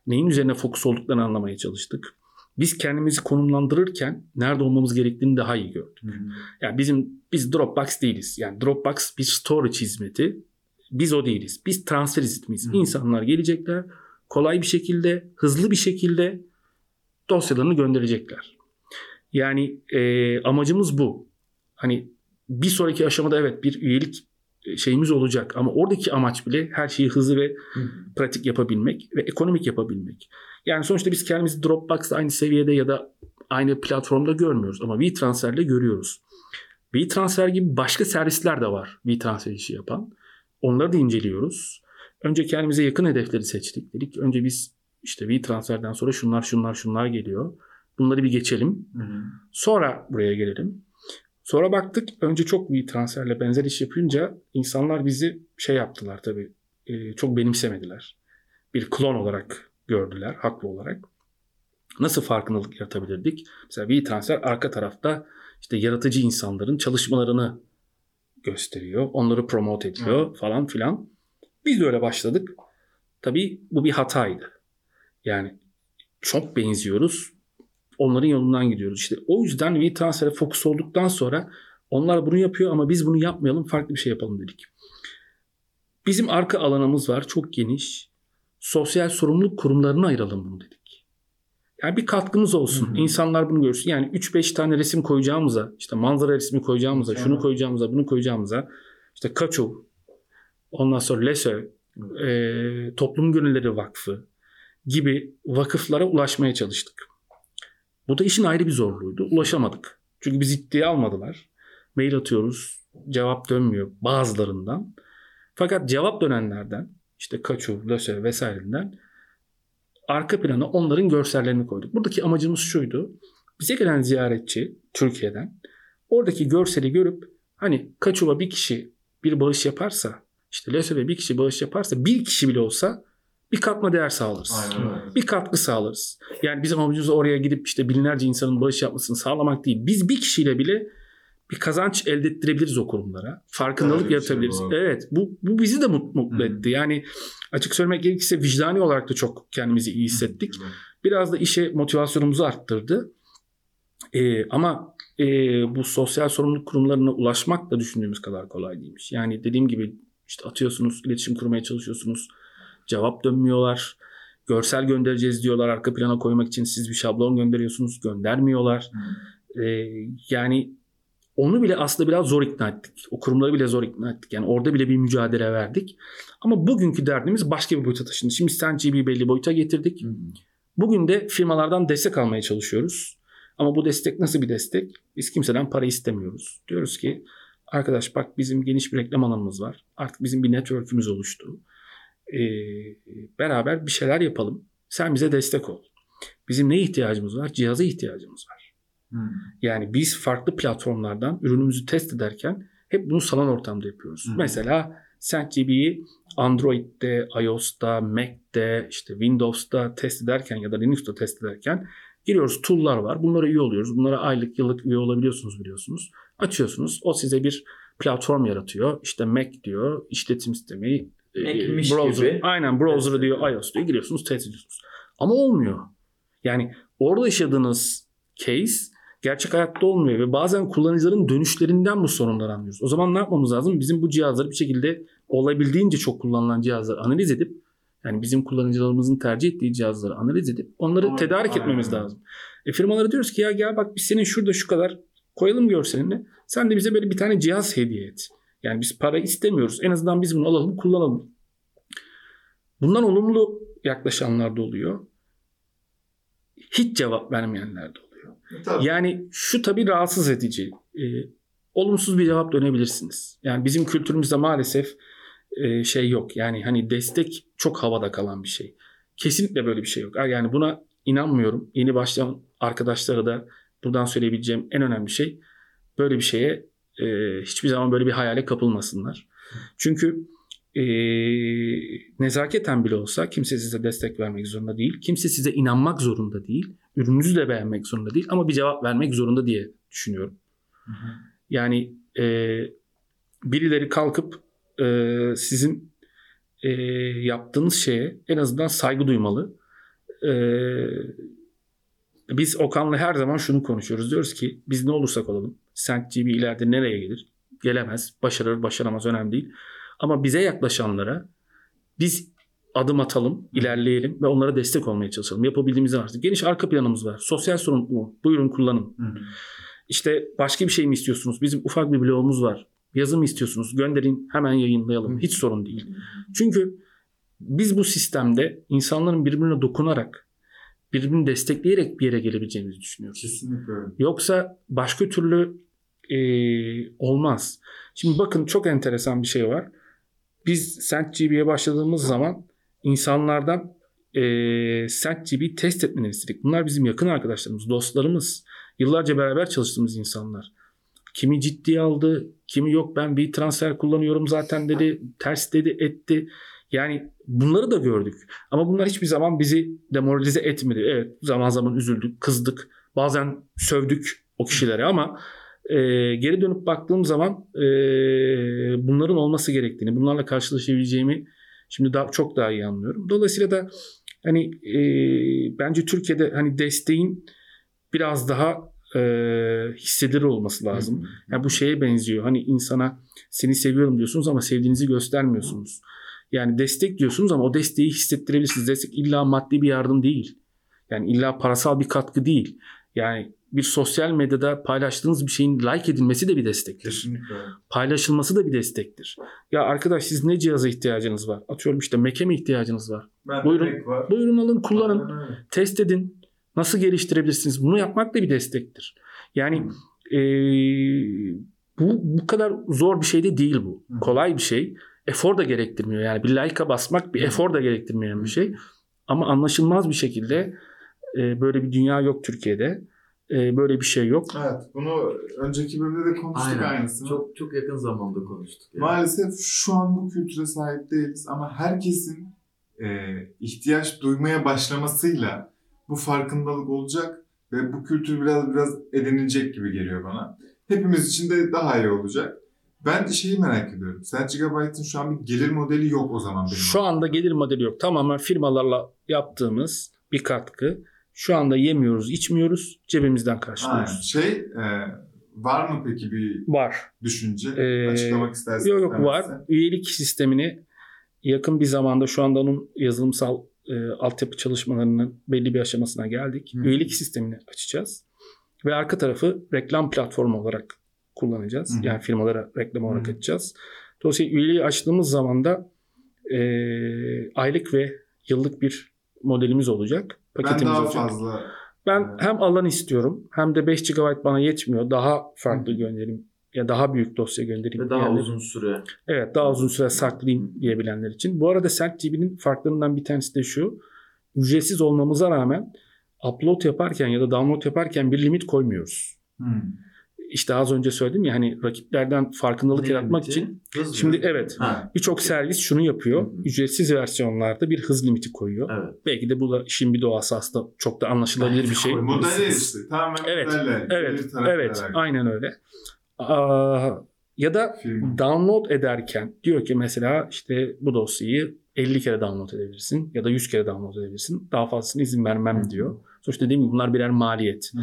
Speaker 3: Neyin üzerine fokus olduklarını anlamaya çalıştık. Biz kendimizi konumlandırırken nerede olmamız gerektiğini daha iyi gördük.
Speaker 1: Hı hı.
Speaker 3: Yani bizim biz Dropbox değiliz. Yani Dropbox bir storage hizmeti. Biz o değiliz. Biz transfer hizmetiyiz.
Speaker 1: Hı.
Speaker 3: İnsanlar gelecekler. Kolay bir şekilde, hızlı bir şekilde dosyalarını gönderecekler. Yani e, amacımız bu. Hani bir sonraki aşamada evet bir üyelik şeyimiz olacak ama oradaki amaç bile her şeyi hızlı ve
Speaker 1: Hı hı.
Speaker 3: pratik yapabilmek ve ekonomik yapabilmek. Yani sonuçta biz kendimizi Dropbox'ta aynı seviyede ya da aynı platformda görmüyoruz ama WeTransfer'de görüyoruz. WeTransfer gibi başka servisler de var WeTransfer işi yapan. Onları da inceliyoruz. Önce kendimize yakın hedefleri seçtik dedik. Önce biz işte WeTransfer'den sonra şunlar şunlar şunlar geliyor. Bunları bir geçelim.
Speaker 1: Hı hı.
Speaker 3: Sonra buraya gelelim. Sonra baktık önce çok WeTransfer'le benzer iş yapınca insanlar bizi şey yaptılar tabii. e, çok benimsemediler. Bir klon olarak gördüler haklı olarak. Nasıl farkındalık yaratabilirdik? Mesela WeTransfer arka tarafta işte yaratıcı insanların çalışmalarını gösteriyor. Onları promote ediyor falan filan. Biz de öyle başladık. Tabii bu bir hataydı. Yani çok benziyoruz. Onların yolundan gidiyoruz. İşte o yüzden WeTransfer'e fokus olduktan sonra onlar bunu yapıyor ama biz bunu yapmayalım farklı bir şey yapalım dedik. Bizim arka alanımız var çok geniş. Sosyal sorumluluk kurumlarına ayıralım bunu dedik. Yani bir katkımız olsun.
Speaker 1: Hı hı.
Speaker 3: İnsanlar bunu görsün. Yani 3-5 tane resim koyacağımıza, işte manzara resmi koyacağımıza, şunu koyacağımıza, bunu koyacağımıza, işte Kaçov, ondan sonra LESÖ, e, Toplum Gönülleri Vakfı gibi vakıflara ulaşmaya çalıştık. Bu da işin ayrı bir zorluğuydu. Ulaşamadık. Çünkü biz ciddiye almadılar. Mail atıyoruz. Cevap dönmüyor bazılarından. Fakat cevap dönenlerden işte Kaçu, Löse vesaireden arka plana onların görsellerini koyduk. Buradaki amacımız şuydu. Bize gelen ziyaretçi Türkiye'den oradaki görseli görüp hani Kaçu'ya bir kişi bir bağış yaparsa işte Löse'ye bir kişi bağış yaparsa bir kişi bile olsa bir katma değer sağlarız
Speaker 1: Aynen öyle.
Speaker 3: bir katkı sağlarız. Yani bizim amacımız oraya gidip işte binlerce insanın bağış yapmasını sağlamak değil. Biz bir kişiyle bile bir kazanç elde ettirebiliriz o kurumlara. Farkındalık
Speaker 1: bir şey
Speaker 3: yaratabiliriz.
Speaker 1: bu.
Speaker 3: evet bu, bu bizi de mutlu, etti. Yani açık söylemek gerekirse vicdani olarak da çok kendimizi iyi hissettik.
Speaker 1: Güzel.
Speaker 3: Biraz da işe motivasyonumuzu arttırdı. Ee, ama e, bu sosyal sorumluluk kurumlarına ulaşmak da düşündüğümüz kadar kolay değilmiş. Yani dediğim gibi işte atıyorsunuz, iletişim kurmaya çalışıyorsunuz. Cevap dönmüyorlar. Görsel göndereceğiz diyorlar arka plana koymak için siz bir şablon gönderiyorsunuz göndermiyorlar.
Speaker 1: Hı.
Speaker 3: Ee, yani onu bile aslında biraz zor ikna ettik. O kurumları bile zor ikna ettik. Yani orada bile bir mücadele verdik. Ama bugünkü derdimiz başka bir boyuta taşındı. Şimdi SendGB'yi belli boyuta getirdik.
Speaker 1: Hı.
Speaker 3: Bugün de firmalardan destek almaya çalışıyoruz. Ama bu destek nasıl bir destek? Biz kimseden para istemiyoruz. Diyoruz ki arkadaş bak bizim geniş bir reklam alanımız var. Artık bizim bir network'ümüz oluştu. Ee, beraber bir şeyler yapalım. Sen bize destek ol. Bizim ne ihtiyacımız var? Cihaza ihtiyacımız var.
Speaker 1: Hı.
Speaker 3: Yani biz farklı platformlardan ürünümüzü test ederken hep bunu sanal ortamda yapıyoruz.
Speaker 1: Hı.
Speaker 3: Mesela SendGB'yi Android'de, iOS'ta, Mac'te, işte Windows'ta test ederken ya da Linux'ta test ederken giriyoruz. Tool'lar var. Bunlara üye oluyoruz. Bunlara aylık, yıllık üye olabiliyorsunuz biliyorsunuz. Açıyorsunuz. O size bir platform yaratıyor. İşte Mac diyor, işletim sistemi, e,
Speaker 2: Mac'miş
Speaker 3: browser.
Speaker 2: gibi.
Speaker 3: Aynen browser diyor, iOS diyor. Giriyorsunuz, test ediyorsunuz. Ama olmuyor. Yani orada yaşadığınız case gerçek hayatta olmuyor ve bazen kullanıcıların dönüşlerinden bu sorunları anlıyoruz. O zaman ne yapmamız lazım? Bizim bu cihazları bir şekilde olabildiğince çok kullanılan cihazları analiz edip yani bizim kullanıcılarımızın tercih ettiği cihazları analiz edip onları
Speaker 1: Aynen,
Speaker 3: tedarik etmemiz
Speaker 1: aynen.
Speaker 3: lazım. E firmalara diyoruz ki ya gel bak biz senin şurada şu kadar koyalım görselini. Sen de bize böyle bir tane cihaz hediye et. Yani biz para istemiyoruz. En azından biz bunu alalım kullanalım. Bundan olumlu yaklaşanlar da oluyor. Hiç cevap vermeyenler de oluyor.
Speaker 1: Tabii.
Speaker 3: Yani şu tabii rahatsız edici. Ee, olumsuz bir cevap dönebilirsiniz. Yani bizim kültürümüzde maalesef e, şey yok. Yani hani destek çok havada kalan bir şey. Kesinlikle böyle bir şey yok. Yani buna inanmıyorum. Yeni başlayan arkadaşlara da buradan söyleyebileceğim en önemli şey böyle bir şeye e, hiçbir zaman böyle bir hayale kapılmasınlar. Çünkü e, nezaketen bile olsa kimse size destek vermek zorunda değil. Kimse size inanmak zorunda değil. Ürününüzü de beğenmek zorunda değil. Ama bir cevap vermek zorunda diye düşünüyorum.
Speaker 1: Hı hı.
Speaker 3: Yani e, birileri kalkıp e, sizin e, yaptığınız şeye en azından saygı duymalı. E, biz Okan'la her zaman şunu konuşuyoruz. Diyoruz ki biz ne olursak olalım. SentGB ileride nereye gelir? Gelemez. Başarır, başaramaz önemli değil. Ama bize yaklaşanlara biz adım atalım, ilerleyelim ve onlara destek olmaya çalışalım. Yapabildiğimiz artık. Geniş arka planımız var. Sosyal sorumluluğu. Buyurun kullanın.
Speaker 1: Hı hı.
Speaker 3: İşte başka bir şey mi istiyorsunuz? Bizim ufak bir blogumuz var. Yazı mı istiyorsunuz? Gönderin hemen yayınlayalım. Hiç sorun değil. Çünkü biz bu sistemde insanların birbirine dokunarak, birbirini destekleyerek bir yere gelebileceğimizi düşünüyoruz.
Speaker 1: Kesinlikle.
Speaker 3: Yoksa başka türlü e, olmaz. Şimdi bakın çok enteresan bir şey var. Biz SentGB'ye başladığımız zaman insanlardan e, SentGB'yi test etmelerini istedik. Bunlar bizim yakın arkadaşlarımız, dostlarımız. Yıllarca beraber çalıştığımız insanlar. Kimi ciddiye aldı, kimi yok ben bir transfer kullanıyorum zaten dedi, ters dedi, etti. Yani bunları da gördük. Ama bunlar hiçbir zaman bizi demoralize etmedi. Evet zaman zaman üzüldük, kızdık. Bazen sövdük o kişilere ama e, geri dönüp baktığım zaman e, bunların olması gerektiğini, bunlarla karşılaşabileceğimi şimdi daha çok daha iyi anlıyorum. Dolayısıyla da hani e, bence Türkiye'de hani desteğin biraz daha e, hissedilir olması lazım. Yani bu şeye benziyor. Hani insana seni seviyorum diyorsunuz ama sevdiğinizi göstermiyorsunuz. Yani destek diyorsunuz ama o desteği hissettirebilirsiniz. Destek illa maddi bir yardım değil. Yani illa parasal bir katkı değil. Yani bir sosyal medyada paylaştığınız bir şeyin like edilmesi de bir destektir.
Speaker 1: Kesinlikle.
Speaker 3: Paylaşılması da bir destektir. Ya arkadaş siz ne cihaza ihtiyacınız var? Atıyorum işte Mac'e mi ihtiyacınız var?
Speaker 1: Ben
Speaker 3: Buyurun.
Speaker 1: Var.
Speaker 3: Buyurun alın kullanın.
Speaker 1: Aynen.
Speaker 3: Test edin. Nasıl geliştirebilirsiniz? Bunu yapmak da bir destektir. Yani eee, bu bu kadar zor bir şey de değil bu.
Speaker 1: Hı.
Speaker 3: Kolay bir şey. Efor da gerektirmiyor. Yani bir like'a basmak bir efor da gerektirmeyen bir şey. Ama anlaşılmaz bir şekilde e, böyle bir dünya yok Türkiye'de. E, böyle bir şey yok.
Speaker 1: Evet bunu önceki bölümde de konuştuk
Speaker 2: Aynen.
Speaker 1: aynısını.
Speaker 2: Çok çok yakın zamanda konuştuk. yani.
Speaker 1: Maalesef şu an bu kültüre sahip değiliz ama herkesin e, ihtiyaç duymaya başlamasıyla bu farkındalık olacak ve bu kültür biraz biraz edinilecek gibi geliyor bana. Hepimiz için de daha iyi olacak. Ben de şeyi merak ediyorum. Sen Gigabyte'ın şu an bir gelir modeli yok o zaman benim.
Speaker 3: Şu anda gelir modeli yok. Tamamen firmalarla yaptığımız bir katkı. Şu anda yemiyoruz, içmiyoruz. Cebimizden
Speaker 1: Aynen.
Speaker 3: karşılıyoruz.
Speaker 1: Şey e, var mı peki bir
Speaker 3: Var.
Speaker 1: düşünce?
Speaker 3: Ee,
Speaker 1: Açıklamak istersen.
Speaker 3: Yok yok var. Üyelik sistemini yakın bir zamanda şu anda onun yazılımsal e, altyapı çalışmalarının belli bir aşamasına geldik.
Speaker 1: Hı.
Speaker 3: Üyelik sistemini açacağız. Ve arka tarafı reklam platformu olarak kullanacağız.
Speaker 1: Hı.
Speaker 3: Yani firmalara reklam olarak
Speaker 1: Hı.
Speaker 3: açacağız. Dolayısıyla üyeliği açtığımız zaman da e, aylık ve yıllık bir modelimiz olacak.
Speaker 1: Ben
Speaker 3: Paketimiz
Speaker 1: daha
Speaker 3: olacak.
Speaker 1: fazla
Speaker 3: Ben
Speaker 1: Evet.
Speaker 3: hem alan istiyorum hem de 5 GB bana yetmiyor. Daha farklı göndereyim ya daha büyük dosya göndereyim.
Speaker 2: Ve daha uzun süre.
Speaker 3: Evet daha uzun süre saklayayım diyebilenler için. Bu arada SentGB'nin farklarından bir tanesi de şu. Ücretsiz olmamıza rağmen upload yaparken ya da download yaparken bir limit koymuyoruz.
Speaker 1: Hmm.
Speaker 3: İşte az önce söyledim ya hani rakiplerden farkındalık
Speaker 2: Ne
Speaker 3: yaratmak
Speaker 2: limiti?
Speaker 3: için
Speaker 2: Hız
Speaker 3: Şimdi evet. Birçok servis şunu yapıyor.
Speaker 2: Hı hı.
Speaker 3: Ücretsiz versiyonlarda bir hız limiti koyuyor.
Speaker 2: evet.
Speaker 3: Belki de bu da işin bir doğası aslında çok da anlaşılabilir bir şey.
Speaker 1: Model işte. Tamamen
Speaker 3: Evet,
Speaker 1: modelle.
Speaker 3: Evet, evet,
Speaker 1: olarak.
Speaker 3: aynen öyle. Aa, ya da
Speaker 1: Firma.
Speaker 3: download ederken diyor ki mesela işte bu dosyayı 50 kere download edebilirsin ya da 100 kere download edebilirsin. Daha fazlasına izin vermem diyor. Sonuçta dediğim gibi bunlar birer maliyet.
Speaker 1: Hı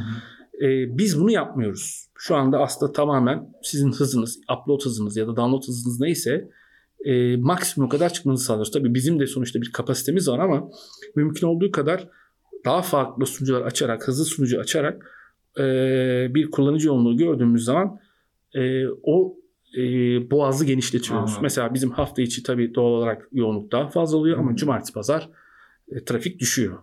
Speaker 3: Ee, biz bunu yapmıyoruz. Şu anda aslında tamamen sizin hızınız, upload hızınız ya da download hızınız neyse e, maksimum kadar çıkmanızı sağlıyoruz. Tabii bizim de sonuçta bir kapasitemiz var ama mümkün olduğu kadar daha farklı sunucular açarak, hızlı sunucu açarak e, bir kullanıcı yoğunluğu gördüğümüz zaman e, o e, boğazı genişletiyoruz.
Speaker 1: Anladım.
Speaker 3: Mesela bizim hafta içi tabii doğal olarak yoğunluk daha fazla oluyor ama
Speaker 1: Hı.
Speaker 3: cumartesi pazar e, trafik düşüyor.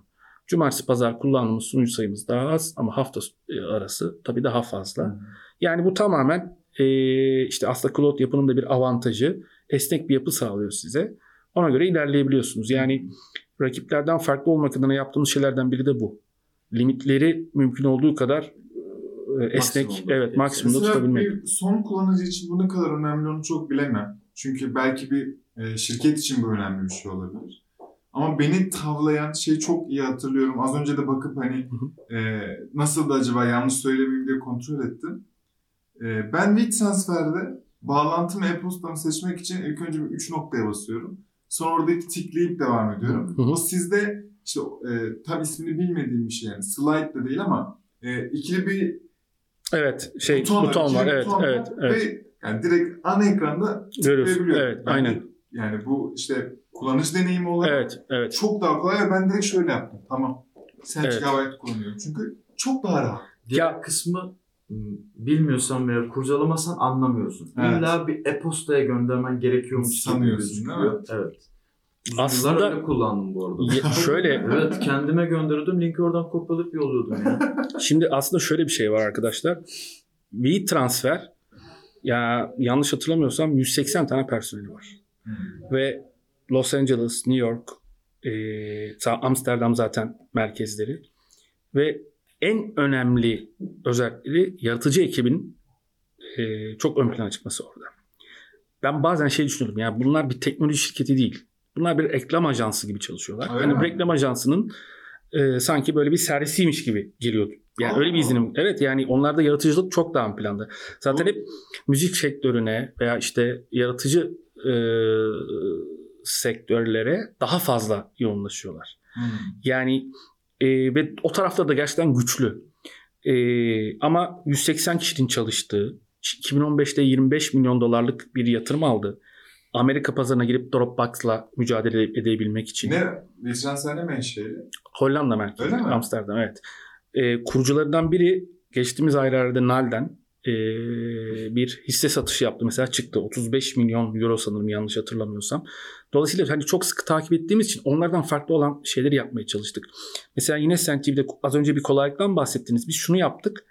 Speaker 3: Cumartesi pazar kullandığımız sunucu sayımız daha az ama hafta e, arası tabii daha fazla. Yani bu tamamen e, işte aslında cloud yapının da bir avantajı. Esnek bir yapı sağlıyor size. Ona göre ilerleyebiliyorsunuz. Yani rakiplerden farklı olmak adına yaptığımız şeylerden biri de bu. Limitleri mümkün olduğu kadar e, esnek,
Speaker 2: Maksimumda.
Speaker 3: evet maksimumda
Speaker 1: Mesela
Speaker 3: tutabilmek.
Speaker 1: bir son kullanıcı için bu ne kadar önemli onu çok bilemem. Çünkü belki bir e, şirket için bu önemli bir şey olabilir. Ama beni tavlayan şey çok iyi hatırlıyorum. Az önce de bakıp hani e, nasıl da acaba yanlış söylemeyeyim diye kontrol ettim. E, ben WeTransfer'de bağlantımı e-postamı seçmek için ilk önce bir 3 noktaya basıyorum. Sonra oradaki tikleyip devam ediyorum.
Speaker 3: Hı hı.
Speaker 1: O sizde işte e, tam ismini bilmediğim bir şey yani slide de değil ama e, ikili bir
Speaker 3: Evet, şey
Speaker 1: buton,
Speaker 3: buton, var. Evet,
Speaker 1: buton var
Speaker 3: evet, evet.
Speaker 1: Ve yani direkt ana ekranda tıklayabiliyorum.
Speaker 3: Evet,
Speaker 1: de-
Speaker 3: aynen.
Speaker 1: Yani bu işte kullanıcı deneyimi olarak
Speaker 3: Evet, evet.
Speaker 1: çok daha kolay ben direkt şöyle yaptım. Tamam. Sen
Speaker 3: Evet.
Speaker 1: GB kullanıyorum. Çünkü çok daha rahat.
Speaker 2: Diğer
Speaker 3: Ya-
Speaker 2: kısmı m, bilmiyorsan veya kurcalamasan anlamıyorsun.
Speaker 1: Evet.
Speaker 2: İlla bir e-postaya göndermen gerekiyormuş gibi
Speaker 1: Sanıyorsun,
Speaker 2: gözüküyor. Evet. Uzun
Speaker 3: Aslında-
Speaker 2: öyle kullandım bu arada.
Speaker 3: Ye- şöyle
Speaker 2: evet kendime gönderiyordum. Linki oradan kopyalayıp yolluyordum ya.
Speaker 3: Şimdi aslında şöyle bir şey var arkadaşlar. WeTransfer ya yanlış hatırlamıyorsam 180 tane personeli var. Ve Los Angeles, New York, e, Amsterdam zaten merkezleri. Ve en önemli özellikleri yaratıcı ekibin e, çok ön plana çıkması orada. Ben bazen şey düşünüyorum ya bunlar bir teknoloji şirketi değil. Bunlar bir reklam ajansı gibi çalışıyorlar.
Speaker 1: Öyle
Speaker 3: yani reklam ajansının e, sanki böyle bir servisiymiş gibi geliyordu. Yani
Speaker 1: Aa.
Speaker 3: öyle bir izlenim. Evet yani onlarda yaratıcılık çok daha ön planda. Zaten
Speaker 1: Bu-
Speaker 3: hep müzik sektörüne veya işte yaratıcı e, sektörlere daha fazla yoğunlaşıyorlar. Yani e, ve o tarafta da gerçekten güçlü. E, ama 180 kişinin çalıştığı 2015'te 25 milyon dolarlık bir yatırım aldı. Amerika pazarına girip Dropbox'la mücadele edebilmek için.
Speaker 1: Ne? Vitransel ne menşeli?
Speaker 3: Hollanda merkezi.
Speaker 1: Öyle mi?
Speaker 3: Amsterdam evet. E, kurucularından biri geçtiğimiz aylarda Nal'den e, bir hisse satışı yaptı. Mesela çıktı. 35 milyon euro sanırım yanlış hatırlamıyorsam. Dolayısıyla hani çok sıkı takip ettiğimiz için onlardan farklı olan şeyleri yapmaya çalıştık. Mesela yine SendTV'de az önce bir kolaylıktan bahsettiniz. Biz şunu yaptık.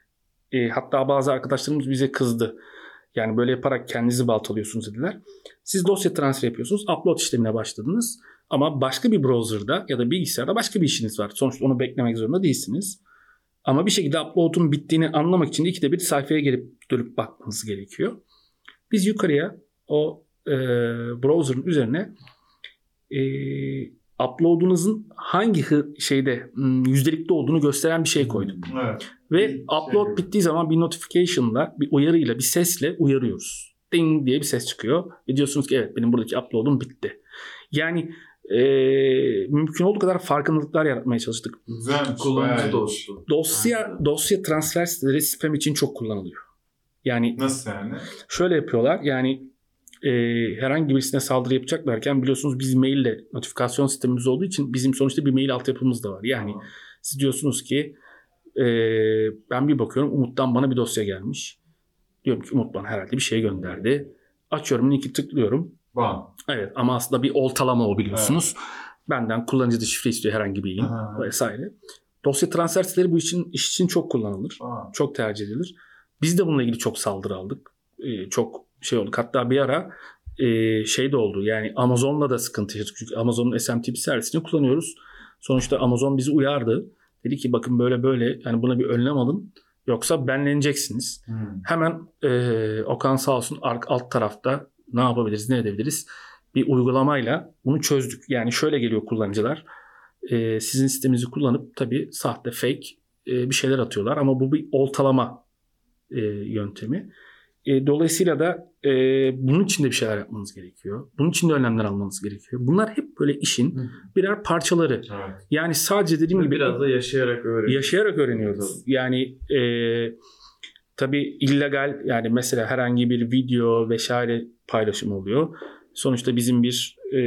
Speaker 3: E, hatta bazı arkadaşlarımız bize kızdı. Yani böyle yaparak kendinizi baltalıyorsunuz dediler. Siz dosya transfer yapıyorsunuz. Upload işlemine başladınız. Ama başka bir browser'da ya da bilgisayarda başka bir işiniz var. Sonuçta onu beklemek zorunda değilsiniz. Ama bir şekilde upload'un bittiğini anlamak için de ikide bir sayfaya gelip dönüp bakmanız gerekiyor. Biz yukarıya o e, browser'ın üzerine e, upload'unuzun hangi şeyde hmm, yüzdelikte olduğunu gösteren bir şey koyduk.
Speaker 1: Evet.
Speaker 3: Ve
Speaker 1: Bir
Speaker 3: upload
Speaker 1: şey-
Speaker 3: bittiği zaman bir notification'la, bir uyarıyla, bir sesle uyarıyoruz. Ding diye bir ses çıkıyor. Ve diyorsunuz ki evet benim buradaki upload'um bitti. Yani e, mümkün olduğu kadar farkındalıklar yaratmaya çalıştık.
Speaker 1: Bayağı
Speaker 2: Kullanıcı dostu.
Speaker 3: Dosya dosya transfer siteleri spam için çok kullanılıyor. Yani
Speaker 1: Nasıl yani?
Speaker 3: şöyle yapıyorlar. Yani e, herhangi birisine saldırı yapacaklarken biliyorsunuz biz maille notifikasyon sistemimiz olduğu için bizim sonuçta bir mail altyapımız da var. Yani siz diyorsunuz ki e, ben bir bakıyorum Umut'tan bana bir dosya gelmiş. Diyorum ki Umut bana herhalde bir şey gönderdi. Açıyorum linki tıklıyorum.
Speaker 1: Bam.
Speaker 3: Evet ama aslında bir oltalama o biliyorsunuz. Benden kullanıcı da şifre istiyor herhangi bir yayın
Speaker 1: Aha.
Speaker 3: vesaire. Dosya transfer siteleri bu için iş için çok kullanılır.
Speaker 1: Bam.
Speaker 3: Çok tercih edilir. Biz de bununla ilgili çok saldırı aldık. Ee, çok şey olduk. Hatta bir ara e, şey de oldu. Yani Amazon'la da sıkıntı yaşadık. Çünkü Amazon'un SMTP servisini kullanıyoruz. Sonuçta Amazon bizi uyardı. Dedi ki bakın böyle böyle yani buna bir önlem alın. Yoksa benleneceksiniz.
Speaker 1: Hmm.
Speaker 3: Hemen e, Okan sağ olsun alt tarafta ne yapabiliriz, ne edebiliriz? Bir uygulamayla bunu çözdük. Yani şöyle geliyor kullanıcılar. E, sizin sisteminizi kullanıp tabii sahte, fake e, bir şeyler atıyorlar. Ama bu bir oltalama e, yöntemi. E, dolayısıyla da e, bunun için de bir şeyler yapmanız gerekiyor. Bunun için de önlemler almanız gerekiyor. Bunlar hep böyle işin birer parçaları.
Speaker 1: Evet.
Speaker 3: Yani sadece dediğim gibi
Speaker 2: Biraz da yaşayarak öğreniyoruz.
Speaker 3: yaşayarak öğreniyoruz. Yani e, tabii illegal yani mesela herhangi bir video vesaire paylaşım oluyor. Sonuçta bizim bir e,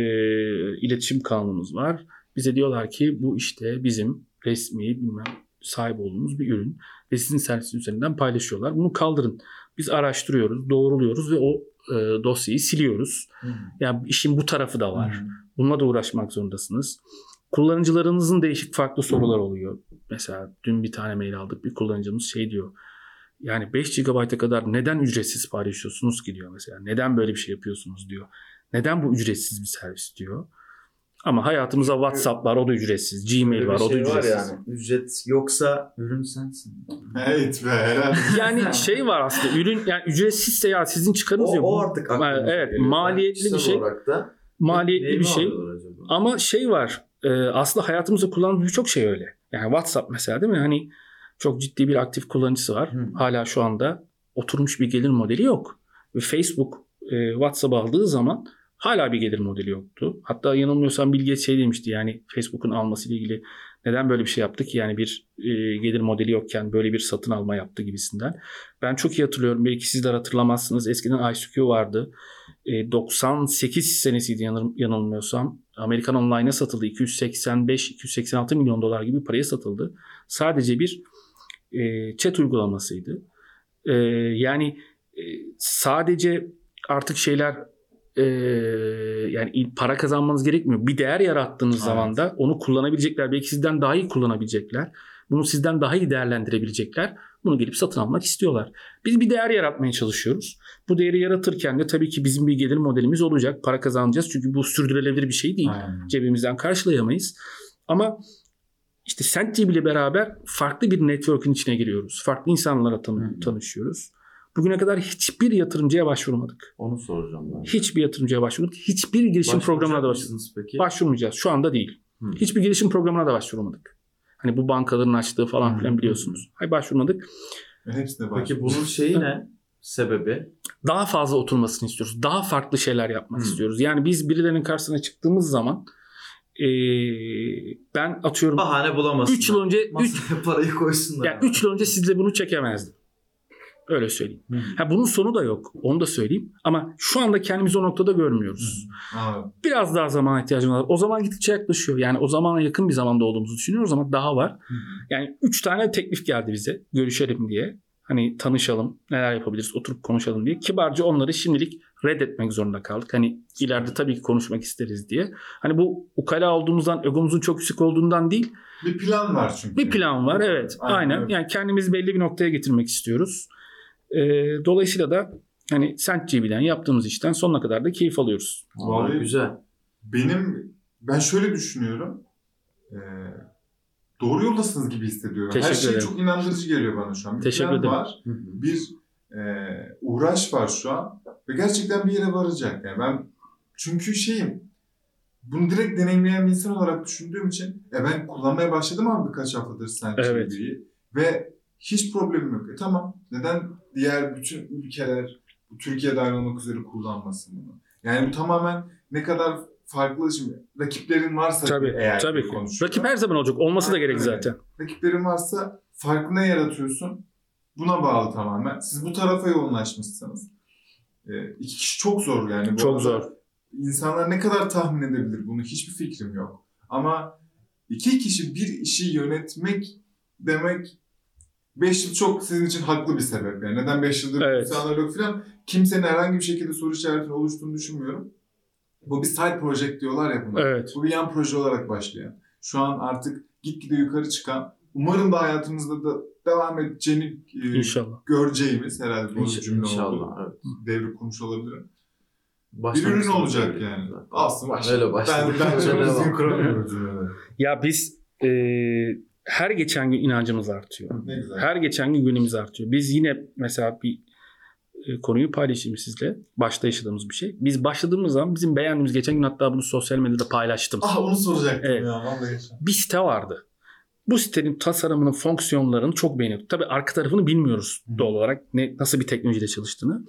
Speaker 3: iletişim kanunumuz var. Bize diyorlar ki bu işte bizim resmi bilmem sahip olduğumuz bir ürün ve sizin servisin üzerinden paylaşıyorlar. Bunu kaldırın. Biz araştırıyoruz, doğruluyoruz ve o e, dosyayı siliyoruz.
Speaker 2: Hı.
Speaker 3: Yani işin bu tarafı da var. Bununla da uğraşmak zorundasınız. kullanıcılarınızın değişik farklı sorular oluyor. Mesela dün bir tane mail aldık. Bir kullanıcımız şey diyor. Yani 5 GB'a kadar neden ücretsiz paylaşıyorsunuz ki diyor mesela. Neden böyle bir şey yapıyorsunuz diyor. Neden bu ücretsiz bir servis diyor. Ama hayatımızda WhatsApp var o da ücretsiz. Gmail
Speaker 2: bir
Speaker 3: var o da
Speaker 2: şey
Speaker 3: ücretsiz.
Speaker 2: yani. Ücret yoksa ürün sensin.
Speaker 1: Evet be herhalde.
Speaker 3: Yani şey var aslında ürün yani ücretsizse ya sizin çıkarınız
Speaker 2: O,
Speaker 3: yok.
Speaker 2: o artık aklımıza
Speaker 3: Evet,
Speaker 2: geliyor.
Speaker 3: maliyetli bir şey.
Speaker 2: olarak da
Speaker 3: Maliyetli bir şey. Ama şey var e, aslında hayatımızda kullandığımız birçok şey öyle. Yani WhatsApp mesela değil mi? Hani çok ciddi bir aktif kullanıcısı var.
Speaker 2: Hı.
Speaker 3: Hala şu anda oturmuş bir gelir modeli yok. Ve Facebook e, WhatsApp aldığı zaman hala bir gelir modeli yoktu. Hatta yanılmıyorsam Bill Gates şey demişti yani Facebook'un almasıyla ilgili neden böyle bir şey yaptık yani bir e, gelir modeli yokken böyle bir satın alma yaptı gibisinden. Ben çok iyi hatırlıyorum. Belki sizler hatırlamazsınız. Eskiden ICQ vardı. E, 98 senesiydi yanıl- yanılmıyorsam. Amerikan Online'a satıldı. 285-286 milyon dolar gibi paraya satıldı. Sadece bir e, chat uygulamasıydı. E, yani e, sadece artık şeyler e, yani para kazanmanız gerekmiyor. Bir değer yarattığınız
Speaker 1: Evet.
Speaker 3: zaman da onu kullanabilecekler. Belki sizden daha iyi kullanabilecekler. Bunu sizden daha iyi değerlendirebilecekler. Bunu gelip satın almak istiyorlar. Biz bir değer yaratmaya çalışıyoruz. Bu değeri yaratırken de tabii ki bizim bir gelir modelimiz olacak. Para kazanacağız. Çünkü bu sürdürülebilir bir şey değil.
Speaker 1: Aynen.
Speaker 3: Cebimizden karşılayamayız. Ama işte SendGB ile beraber farklı bir network'ün içine giriyoruz. Farklı insanlarla tan-
Speaker 2: Hı.
Speaker 3: tanışıyoruz. Bugüne kadar hiçbir yatırımcıya başvurmadık.
Speaker 2: Onu soracağım ben.
Speaker 3: Hiçbir yatırımcıya başvurmadık. Hiçbir girişim programına da başvurmadık.
Speaker 2: peki?
Speaker 3: Başvurmayacağız. Şu anda değil.
Speaker 2: Hı.
Speaker 3: Hiçbir girişim programına da başvurmadık. Hani bu bankaların açtığı falan
Speaker 2: Hı.
Speaker 3: filan biliyorsunuz. Hayır başvurmadık.
Speaker 1: Hepsine.
Speaker 2: Peki bunun şeyi ne? Sebebi?
Speaker 3: Daha fazla oturmasını istiyoruz. Daha farklı şeyler yapmak
Speaker 2: Hı.
Speaker 3: istiyoruz. Yani biz birilerinin karşısına çıktığımız zaman eee, ben atıyorum
Speaker 2: Bahane bulamazsın.
Speaker 3: 3 yıl önce 3
Speaker 2: Masaya parayı koysunlar.
Speaker 3: yani 3 yıl önce sizle bunu çekemezdim. Öyle söyleyeyim.
Speaker 2: Hı.
Speaker 3: Ha bunun sonu da yok. Onu da söyleyeyim. Ama şu anda kendimizi o noktada görmüyoruz.
Speaker 1: Anladım.
Speaker 3: Biraz daha zamana ihtiyacımız var. O zaman gittikçe yaklaşıyor. Yani o zamana yakın bir zamanda olduğumuzu düşünüyoruz ama daha var.
Speaker 2: Hı.
Speaker 3: Yani 3 tane teklif geldi bize. Görüşelim diye. Hani tanışalım, neler yapabiliriz, oturup konuşalım diye. Kibarca onları şimdilik reddetmek zorunda kaldık. Hani ileride tabii ki konuşmak isteriz diye. Hani bu ukala olduğumuzdan, egomuzun çok yüksek olduğundan değil.
Speaker 1: Bir plan var çünkü.
Speaker 3: Bir plan var evet. Aynen.
Speaker 1: öyle.
Speaker 3: Yani kendimizi belli bir noktaya getirmek istiyoruz. Ee, dolayısıyla da hani SendGB'den yaptığımız işten sonuna kadar da keyif alıyoruz.
Speaker 2: Vallahi- güzel.
Speaker 1: Benim ben şöyle düşünüyorum. Ee, doğru yoldasınız gibi hissediyorum. Her
Speaker 3: Teşekkür
Speaker 1: şey
Speaker 3: ederim.
Speaker 1: çok inandırıcı geliyor bana şu an. Bir
Speaker 3: Teşekkür ederim.
Speaker 1: var. Bir e, uğraş var şu an. Ve gerçekten bir yere varacak. Yani ben çünkü şeyim bunu direkt deneyimleyen bir insan olarak düşündüğüm için e ben kullanmaya başladım abi birkaç haftadır sen
Speaker 3: Evet.
Speaker 1: ve hiç problemim yok. E tamam neden diğer bütün ülkeler bu Türkiye dahil olmak üzere kullanmasın bunu? Yani bu tamamen ne kadar farklı şimdi rakiplerin varsa
Speaker 3: Tabii,
Speaker 1: eğer
Speaker 3: tabii ki. Rakip her zaman olacak. Olması da
Speaker 1: Aynen
Speaker 3: gerek
Speaker 1: öyle.
Speaker 3: zaten.
Speaker 1: Rakiplerin varsa farklı ne yaratıyorsun? Buna bağlı tamamen. Siz bu tarafa yoğunlaşmışsınız. Ee, iki kişi çok zor yani. Bu
Speaker 3: Çok zor.
Speaker 1: İnsanlar ne kadar tahmin edebilir bunu hiçbir fikrim yok. Ama iki kişi bir işi yönetmek demek 5 yıl çok sizin için haklı bir sebep. Yani neden 5 yıldır
Speaker 3: Evet.
Speaker 1: insanlar yok falan. Kimsenin herhangi bir şekilde soru işaretinin oluştuğunu düşünmüyorum. Bu bir side project diyorlar ya buna.
Speaker 3: Evet.
Speaker 1: Bu bir yan proje olarak başlayan. Şu an artık gitgide yukarı çıkan. Umarım da hayatımızda da devam edeceğini e,
Speaker 3: İnşallah.
Speaker 1: göreceğimiz herhalde doğru bir cümle oldu.
Speaker 2: İnşallah. Evet.
Speaker 1: Devri kurmuş olabilirim. Bir
Speaker 2: Başlamak
Speaker 1: ürün olacak yani. Aslında başladı.
Speaker 2: Öyle başladı.
Speaker 1: Ben, ben çok düzgün kuramıyorum cümleleri.
Speaker 3: Ya biz e, her geçen gün inancımız artıyor.
Speaker 1: Ne güzel.
Speaker 3: Her geçen gün günümüz artıyor. Biz yine mesela bir konuyu paylaşayım sizle. Başta yaşadığımız bir şey. Biz başladığımız zaman bizim beğendiğimiz geçen gün hatta bunu sosyal medyada paylaştım.
Speaker 1: Ah onu soracaktım
Speaker 3: Evet.
Speaker 1: ya vallahi.
Speaker 3: Bir site vardı. Bu sitenin tasarımının fonksiyonlarını çok beğeniyorduk. Tabii arka tarafını bilmiyoruz
Speaker 1: Hı.
Speaker 3: doğal olarak. Ne, nasıl bir teknolojide çalıştığını.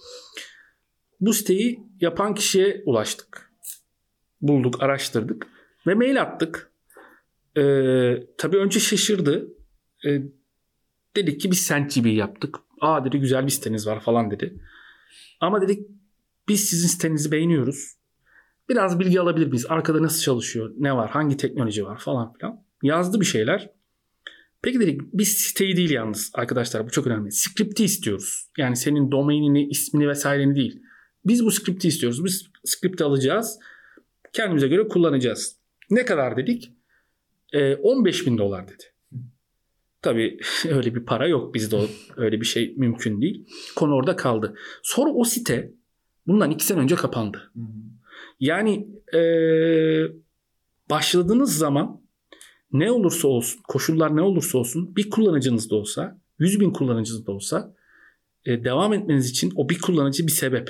Speaker 3: Bu siteyi yapan kişiye ulaştık. Bulduk, araştırdık ve mail attık. Ee, tabii önce şaşırdı. Ee, dedik ki biz SendGB yaptık. Aa dedi güzel bir siteniz var falan dedi. Ama dedik biz sizin sitenizi beğeniyoruz. Biraz bilgi alabilir miyiz? Arkada nasıl çalışıyor? Ne var? Hangi teknoloji var falan filan. Yazdı bir şeyler. Peki dedik biz siteyi değil yalnız arkadaşlar bu çok önemli. Script'i istiyoruz. Yani senin domainini, ismini vesaireni değil. Biz bu script'i istiyoruz. Biz script'i alacağız. Kendimize göre kullanacağız. Ne kadar dedik? e, 15 bin dolar dedi. Tabii öyle bir para yok bizde o, öyle bir şey mümkün değil. Konu orada kaldı. Sonra o site bundan iki sene önce kapandı. Yani e, başladığınız zaman ne olursa olsun, koşullar ne olursa olsun bir kullanıcınız da olsa, 100 bin kullanıcınız da olsa e, devam etmeniz için o bir kullanıcı bir sebep.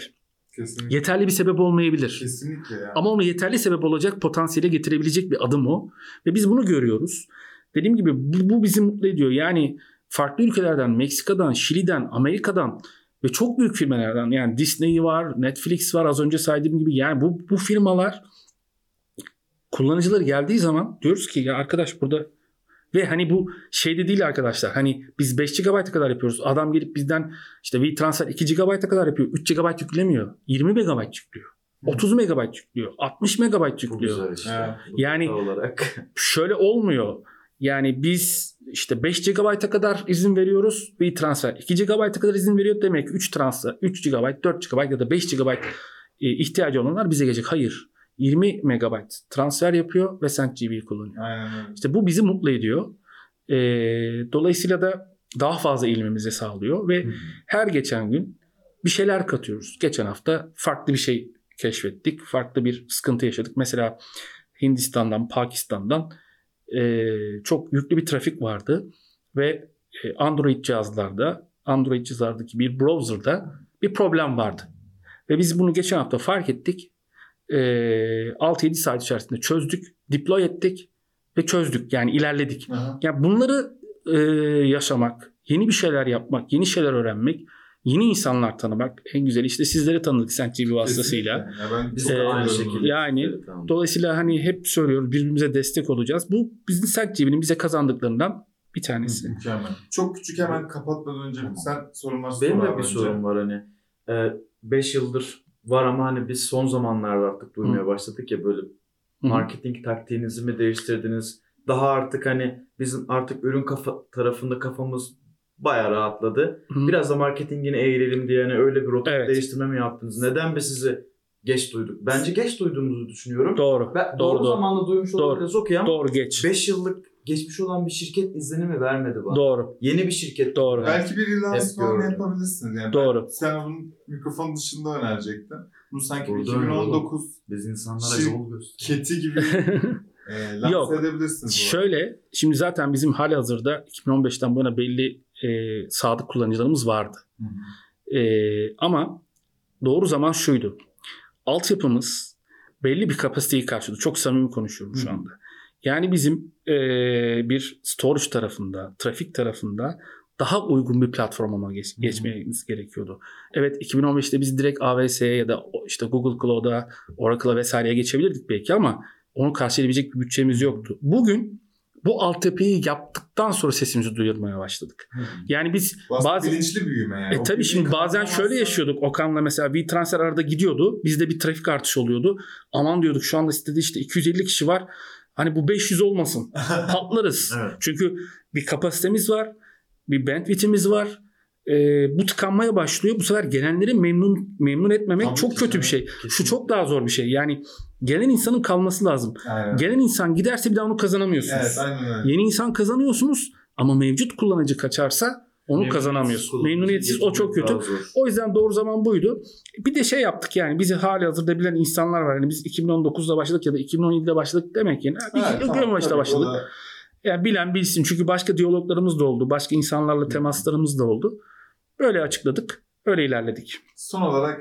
Speaker 1: Kesinlikle.
Speaker 3: Yeterli bir sebep olmayabilir.
Speaker 1: Kesinlikle yani.
Speaker 3: Ama onu yeterli sebep olacak potansiyele getirebilecek bir adım o. Ve biz bunu görüyoruz. Dediğim gibi bu, bu bizi mutlu ediyor. Yani farklı ülkelerden, Meksika'dan, Şili'den, Amerika'dan ve çok büyük firmalardan yani Disney var, Netflix var az önce saydığım gibi yani bu, bu firmalar kullanıcıları geldiği zaman diyoruz ki ya arkadaş burada ve hani bu şeyde değil arkadaşlar. Hani biz 5 GB'a kadar yapıyoruz. Adam gelip bizden işte WeTransfer 2 GB'a kadar yapıyor. 3 GB yüklemiyor. 20 MB yüklüyor. 30 MB yüklüyor. 60 MB
Speaker 2: Bu
Speaker 3: yüklüyor.
Speaker 2: güzel işte.
Speaker 3: Yani-
Speaker 2: olarak.
Speaker 3: Şöyle olmuyor. Yani biz işte 5 GB'a kadar izin veriyoruz. Bir transfer 2 GB'a kadar izin veriyor. Demek ki 3 transfer 3 GB, 4 GB ya da 5 GB e, ihtiyacı olanlar bize gelecek. Hayır. 20 MB transfer yapıyor ve sen GB kullanıyor.
Speaker 1: Aynen.
Speaker 3: İşte bu bizi mutlu ediyor. E, dolayısıyla da daha fazla ilmemizi sağlıyor ve her geçen gün bir şeyler katıyoruz. Geçen hafta farklı bir şey keşfettik. Farklı bir sıkıntı yaşadık. Mesela Hindistan'dan, Pakistan'dan e, çok yüklü bir trafik vardı ve e, Android cihazlarda, Android cihazlardaki bir browser'da bir problem vardı. Ve biz bunu geçen hafta fark ettik. E, 6-7 saat içerisinde çözdük, deploy ettik ve çözdük. Yani ilerledik.
Speaker 1: Aha.
Speaker 3: Ya bunları e, yaşamak, yeni bir şeyler yapmak, yeni şeyler öğrenmek, yeni insanlar tanımak en güzeli. İşte sizleri tanıdık Sent TV vasıtasıyla.
Speaker 1: Kesinlikle. Ya ben
Speaker 2: de aynı şekilde.
Speaker 3: Yani
Speaker 2: tamam.
Speaker 3: Dolayısıyla hani hep söylüyoruz birbirimize destek olacağız. Bu bizim Sent TV'nin bize kazandıklarından bir tanesi.
Speaker 1: Mükemmel. Çok küçük hemen kapatmadan önce sen sorun varsa
Speaker 2: Benim de bir
Speaker 1: önce.
Speaker 2: sorum var hani. 5 yıldır var ama hani biz son zamanlarda artık duymaya başladık ya böyle
Speaker 3: hı.
Speaker 2: marketing taktiğinizi mi değiştirdiniz? Daha artık hani bizim artık ürün kafa tarafında kafamız bayağı rahatladı.
Speaker 3: Hı.
Speaker 2: Biraz da marketingini eğilelim diye hani öyle bir rota
Speaker 3: Evet.
Speaker 2: değiştirme mi yaptınız? Neden biz sizi geç duyduk? Bence geç duyduğumuzu düşünüyorum.
Speaker 3: Doğru.
Speaker 2: Ben
Speaker 3: Doğru,
Speaker 2: doğru,
Speaker 3: doğru.
Speaker 2: zamanda duymuş
Speaker 3: Doğru.
Speaker 2: olabiliriz okey ama
Speaker 3: Doğru geç.
Speaker 2: 5 yıllık geçmiş olan bir şirket izlenimi vermedi bana.
Speaker 3: Doğru.
Speaker 2: Yeni bir şirket.
Speaker 3: Doğru.
Speaker 1: Belki bir
Speaker 2: Hep
Speaker 1: lansman
Speaker 2: gördüm.
Speaker 1: yapabilirsiniz. Yani
Speaker 3: Doğru.
Speaker 1: Ben, sen bunun mikrofon dışında önerecektin. Bunu sanki
Speaker 2: Burada
Speaker 1: 2019
Speaker 2: Biz insanlara
Speaker 1: Şir-
Speaker 2: yol gösteriyoruz.
Speaker 1: keti gibi e, lanse
Speaker 3: Yok.
Speaker 1: edebilirsiniz. bu
Speaker 3: Şöyle şimdi zaten bizim hali hazırda 2015'ten bu yana belli e, sadık kullanıcılarımız vardı. E, ama doğru zaman şuydu. Altyapımız belli bir kapasiteyi karşılıyordu. Çok samimi konuşuyorum şu anda. Yani bizim e, bir storage tarafında, trafik tarafında daha uygun bir platforma geç, geçmemiz gerekiyordu. Evet 2015'te biz direkt AWS'ye ya da işte Google Cloud'a, Oracle'a vesaireye geçebilirdik belki ama onu karşılayabilecek bir bütçemiz yoktu. Bugün bu altyapıyı yaptıktan sonra sesimizi duyurmaya başladık.
Speaker 1: Hı.
Speaker 3: Yani biz
Speaker 1: aslında
Speaker 3: bazı
Speaker 1: bilinçli büyüme yani.
Speaker 3: e tabii şimdi bazen şöyle yaşıyorduk. Okan'la mesela bir transfer arada gidiyordu. Bizde bir trafik artışı oluyordu. Aman diyorduk şu anda sitede işte 250 kişi var. Hani bu 500 olmasın. Patlarız.
Speaker 2: Evet.
Speaker 3: Çünkü bir kapasitemiz var. Bir bandwidth'imiz var. Ee, bu tıkanmaya başlıyor. Bu sefer gelenleri memnun memnun etmemek
Speaker 1: Tabii
Speaker 3: çok kötü
Speaker 1: canım.
Speaker 3: bir şey. Şu
Speaker 2: Kesinlikle.
Speaker 3: çok daha zor bir şey. Yani gelen insanın kalması lazım.
Speaker 1: Aynen.
Speaker 3: Gelen insan giderse bir daha onu kazanamıyorsunuz.
Speaker 1: Evet aynen öyle.
Speaker 3: Yeni insan kazanıyorsunuz ama mevcut kullanıcı kaçarsa onu
Speaker 2: Memnuniyetsiz
Speaker 3: kazanamıyorsun. Memnuniyetsiz o çok kötü. O yüzden doğru zaman buydu. Bir de şey yaptık yani bizi hali hazırda bilen insanlar var. Yani biz 2019'da başladık ya da 2017'de başladık demek yani.
Speaker 1: Evet, tamam,
Speaker 3: 2015'te
Speaker 1: tabii ki
Speaker 3: başladık.
Speaker 1: da-
Speaker 3: Yani bilen bilsin çünkü başka diyaloglarımız da oldu. Başka insanlarla temaslarımız da oldu. Öyle açıkladık. Öyle ilerledik.
Speaker 1: Son olarak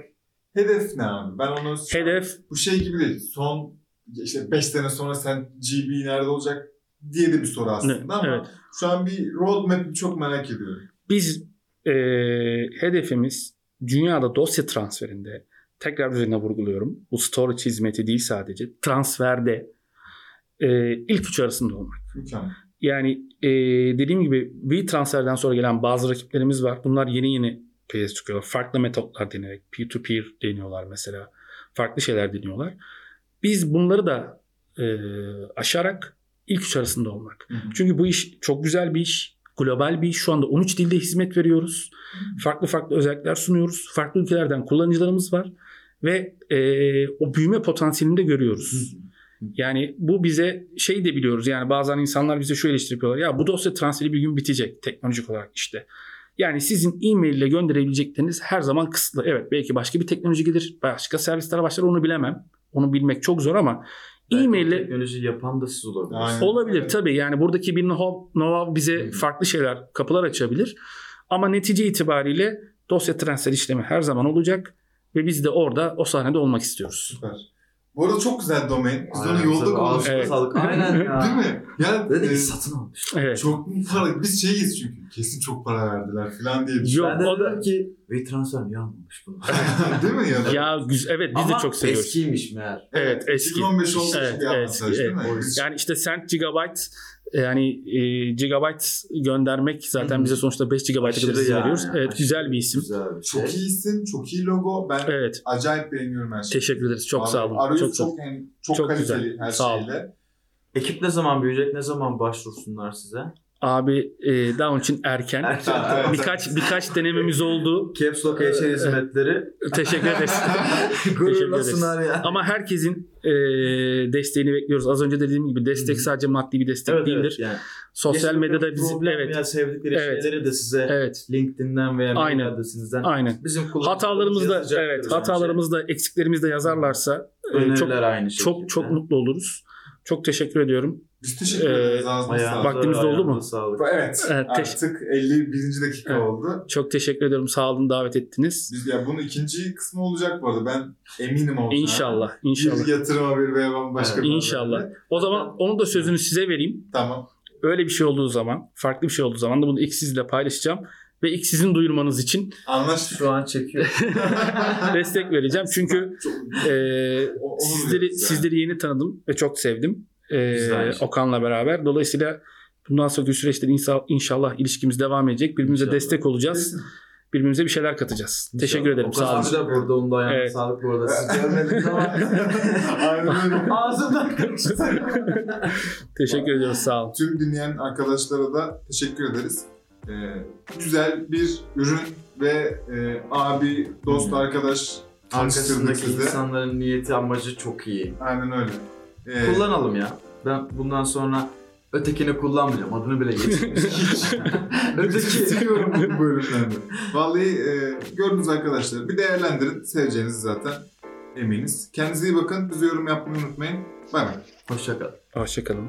Speaker 1: hedef ne abi? Ben onu
Speaker 3: Hedef
Speaker 1: bu şey gibi değil. Son işte 5 sene sonra sen GB nerede olacak diye de bir soru aslında
Speaker 3: Ne?
Speaker 1: ama
Speaker 3: Evet.
Speaker 1: şu an bir roadmap'i çok merak ediyorum.
Speaker 3: biz e, hedefimiz dünyada dosya transferinde tekrar üzerine vurguluyorum. Bu storage hizmeti değil sadece. Transferde e, ilk üç arasında olmak.
Speaker 1: Mükemmel.
Speaker 3: Yani e, dediğim gibi WeTransfer'den sonra gelen bazı rakiplerimiz var. Bunlar yeni yeni piyasaya çıkıyorlar. Farklı metotlar denerek peer-to-peer deniyorlar mesela. Farklı şeyler deniyorlar. Biz bunları da e, aşarak ilk üç arasında olmak.
Speaker 1: Hı hı.
Speaker 3: Çünkü bu iş çok güzel bir iş. Global bir iş. Şu anda 13 dilde hizmet veriyoruz. Farklı farklı özellikler sunuyoruz. Farklı ülkelerden kullanıcılarımız var. Ve e, o büyüme potansiyelini de görüyoruz. Yani bu bize şey de biliyoruz yani bazen insanlar bize şöyle eleştiri yapıyorlar. Ya bu dosya transferi bir gün bitecek teknolojik olarak işte. Yani sizin e-mail ile gönderebilecekleriniz her zaman kısıtlı. Evet belki başka bir teknoloji gelir. Başka servisler başlar onu bilemem. Onu bilmek çok zor ama e-mail
Speaker 2: teknoloji yapan da siz olabilirsiniz.
Speaker 1: Aynen.
Speaker 3: Olabilir
Speaker 1: Evet.
Speaker 3: tabii yani buradaki bir know-how know-how bize
Speaker 1: Hı.
Speaker 3: farklı şeyler kapılar açabilir. Ama netice itibariyle dosya transfer işlemi her zaman olacak ve biz de orada o sahnede olmak istiyoruz.
Speaker 1: Süper. Bu arada çok güzel domain. Biz onu yolda konuştuk.
Speaker 3: Evet.
Speaker 2: sağlık. Aynen ya.
Speaker 1: Değil mi? Ya
Speaker 2: Dedi
Speaker 1: e,
Speaker 2: satın almış.
Speaker 3: Evet.
Speaker 1: çok mu para? Biz şeyiz çünkü. Kesin çok para verdiler falan diye.
Speaker 3: Yok
Speaker 2: ben de
Speaker 3: o da
Speaker 2: ki WeTransfer niye almamış bunu?
Speaker 1: Değil mi ya? da?
Speaker 3: ya güzel evet biz
Speaker 2: Ama
Speaker 3: de çok seviyoruz.
Speaker 2: eskiymiş meğer.
Speaker 3: Evet, eski.
Speaker 1: 2015 olmuş
Speaker 3: Evet,
Speaker 1: bir
Speaker 3: evet,
Speaker 1: avantaj değil mi?
Speaker 3: evet. Yani işte cent gigabyte yani e, gigabyte göndermek zaten
Speaker 2: Hı hı.
Speaker 3: bize sonuçta 5 GB'a kadar izin
Speaker 2: yani,
Speaker 3: veriyoruz. Evet
Speaker 2: aşırı
Speaker 3: güzel bir isim.
Speaker 2: Güzel bir şey.
Speaker 1: Çok iyi isim, çok iyi logo. Ben
Speaker 3: Evet.
Speaker 1: acayip beğeniyorum her şeyi.
Speaker 3: Teşekkür ederiz. Çok
Speaker 1: Abi,
Speaker 3: sağ olun.
Speaker 1: Arayüz
Speaker 3: Çok
Speaker 1: çok, yani, çok,
Speaker 3: Çok
Speaker 1: kaliteli
Speaker 3: güzel.
Speaker 1: her
Speaker 3: Sağ olun.
Speaker 1: şeyle.
Speaker 2: Ekip ne zaman büyüyecek? Ne zaman başvursunlar size?
Speaker 3: Abi e, daha onun için erken.
Speaker 1: Evet,
Speaker 3: birkaç birkaç denememiz oldu.
Speaker 2: Caps Lock Eşer hizmetleri.
Speaker 3: Teşekkür ederiz.
Speaker 2: Gururlasınlar ya.
Speaker 3: Ama herkesin e, desteğini bekliyoruz. Az önce dediğim gibi destek sadece maddi bir destek
Speaker 2: Evet,
Speaker 3: değildir.
Speaker 2: evet, yani.
Speaker 3: Sosyal
Speaker 2: Yaşadıkları
Speaker 3: medyada bizi evet
Speaker 2: veya sevdikleri
Speaker 3: Evet.
Speaker 2: şeyleri de size
Speaker 3: evet
Speaker 2: LinkedIn'den veya
Speaker 3: Aynen.
Speaker 2: adresinizden
Speaker 3: aynen.
Speaker 2: bizim
Speaker 3: Hatalarımız da evet
Speaker 2: bence.
Speaker 3: hatalarımız da eksiklerimiz de yazarlarsa e,
Speaker 2: Öneriler
Speaker 3: çok
Speaker 2: aynı şekilde.
Speaker 3: çok çok mutlu oluruz. Çok teşekkür ediyorum.
Speaker 1: Biz teşekkür
Speaker 3: Ee,
Speaker 1: ederiz. Ağzına sağlık.
Speaker 3: Vaktimiz doldu mu?
Speaker 2: Sağlık.
Speaker 1: Evet.
Speaker 3: Evet, teş-
Speaker 1: Artık 51. dakika
Speaker 3: Evet.
Speaker 1: oldu.
Speaker 3: Çok teşekkür ediyorum. Sağ olun davet ettiniz.
Speaker 1: Biz ya bunun ikinci kısmı olacak bu arada. Ben eminim olacağına.
Speaker 3: İnşallah. inşallah.
Speaker 1: Bir yatırıma bir veya başka
Speaker 2: Evet.
Speaker 1: bir
Speaker 3: İnşallah. O zaman onun da sözünü size vereyim.
Speaker 1: Tamam.
Speaker 3: Öyle bir şey olduğu zaman, farklı bir şey olduğu zaman da bunu ilk sizle paylaşacağım. Ve ilk sizin duyurmanız için
Speaker 1: Anlaştık.
Speaker 2: Şu an çekiyor.
Speaker 3: destek vereceğim. Çünkü e,
Speaker 1: O-
Speaker 3: sizleri
Speaker 1: diyoruz yani.
Speaker 3: sizleri yeni tanıdım ve çok sevdim. E,
Speaker 2: Güzel.
Speaker 3: Okan'la beraber. Dolayısıyla bundan sonraki süreçte inşallah, inşallah ilişkimiz devam edecek. Birbirimize
Speaker 2: İnşallah.
Speaker 3: destek olacağız.
Speaker 1: Kesin.
Speaker 3: Birbirimize bir şeyler katacağız. Teşekkür ederim.
Speaker 2: Okan
Speaker 3: Sağ olun.
Speaker 2: abi de burada. Onun da ayağına
Speaker 3: Evet.
Speaker 2: sağlık bu arada. Siz görmediniz ama.
Speaker 1: Aynen öyle.
Speaker 2: Kaçtı.
Speaker 3: Teşekkür ediyoruz. Sağ olun.
Speaker 1: Tüm dinleyen arkadaşlara da teşekkür ederiz. Ee, güzel bir ürün ve e, abi, dost,
Speaker 2: Hı.
Speaker 1: arkadaş tanıştırdık
Speaker 2: Arkasındaki
Speaker 1: size.
Speaker 2: insanların niyeti amacı çok iyi.
Speaker 1: Aynen öyle. Ee,
Speaker 2: Kullanalım ya. Ben bundan sonra ötekini kullanmayacağım. Adını bile geçirmişim. Öteki.
Speaker 1: Seviyorum bu bölümlerde. Vallahi e, gördünüz arkadaşlar. Bir değerlendirin. Seveceğinizi zaten eminiz. Kendinize iyi bakın. Bize yorum yapmayı unutmayın. Bay bay.
Speaker 2: Hoşçakal.
Speaker 3: Hoşçakalın.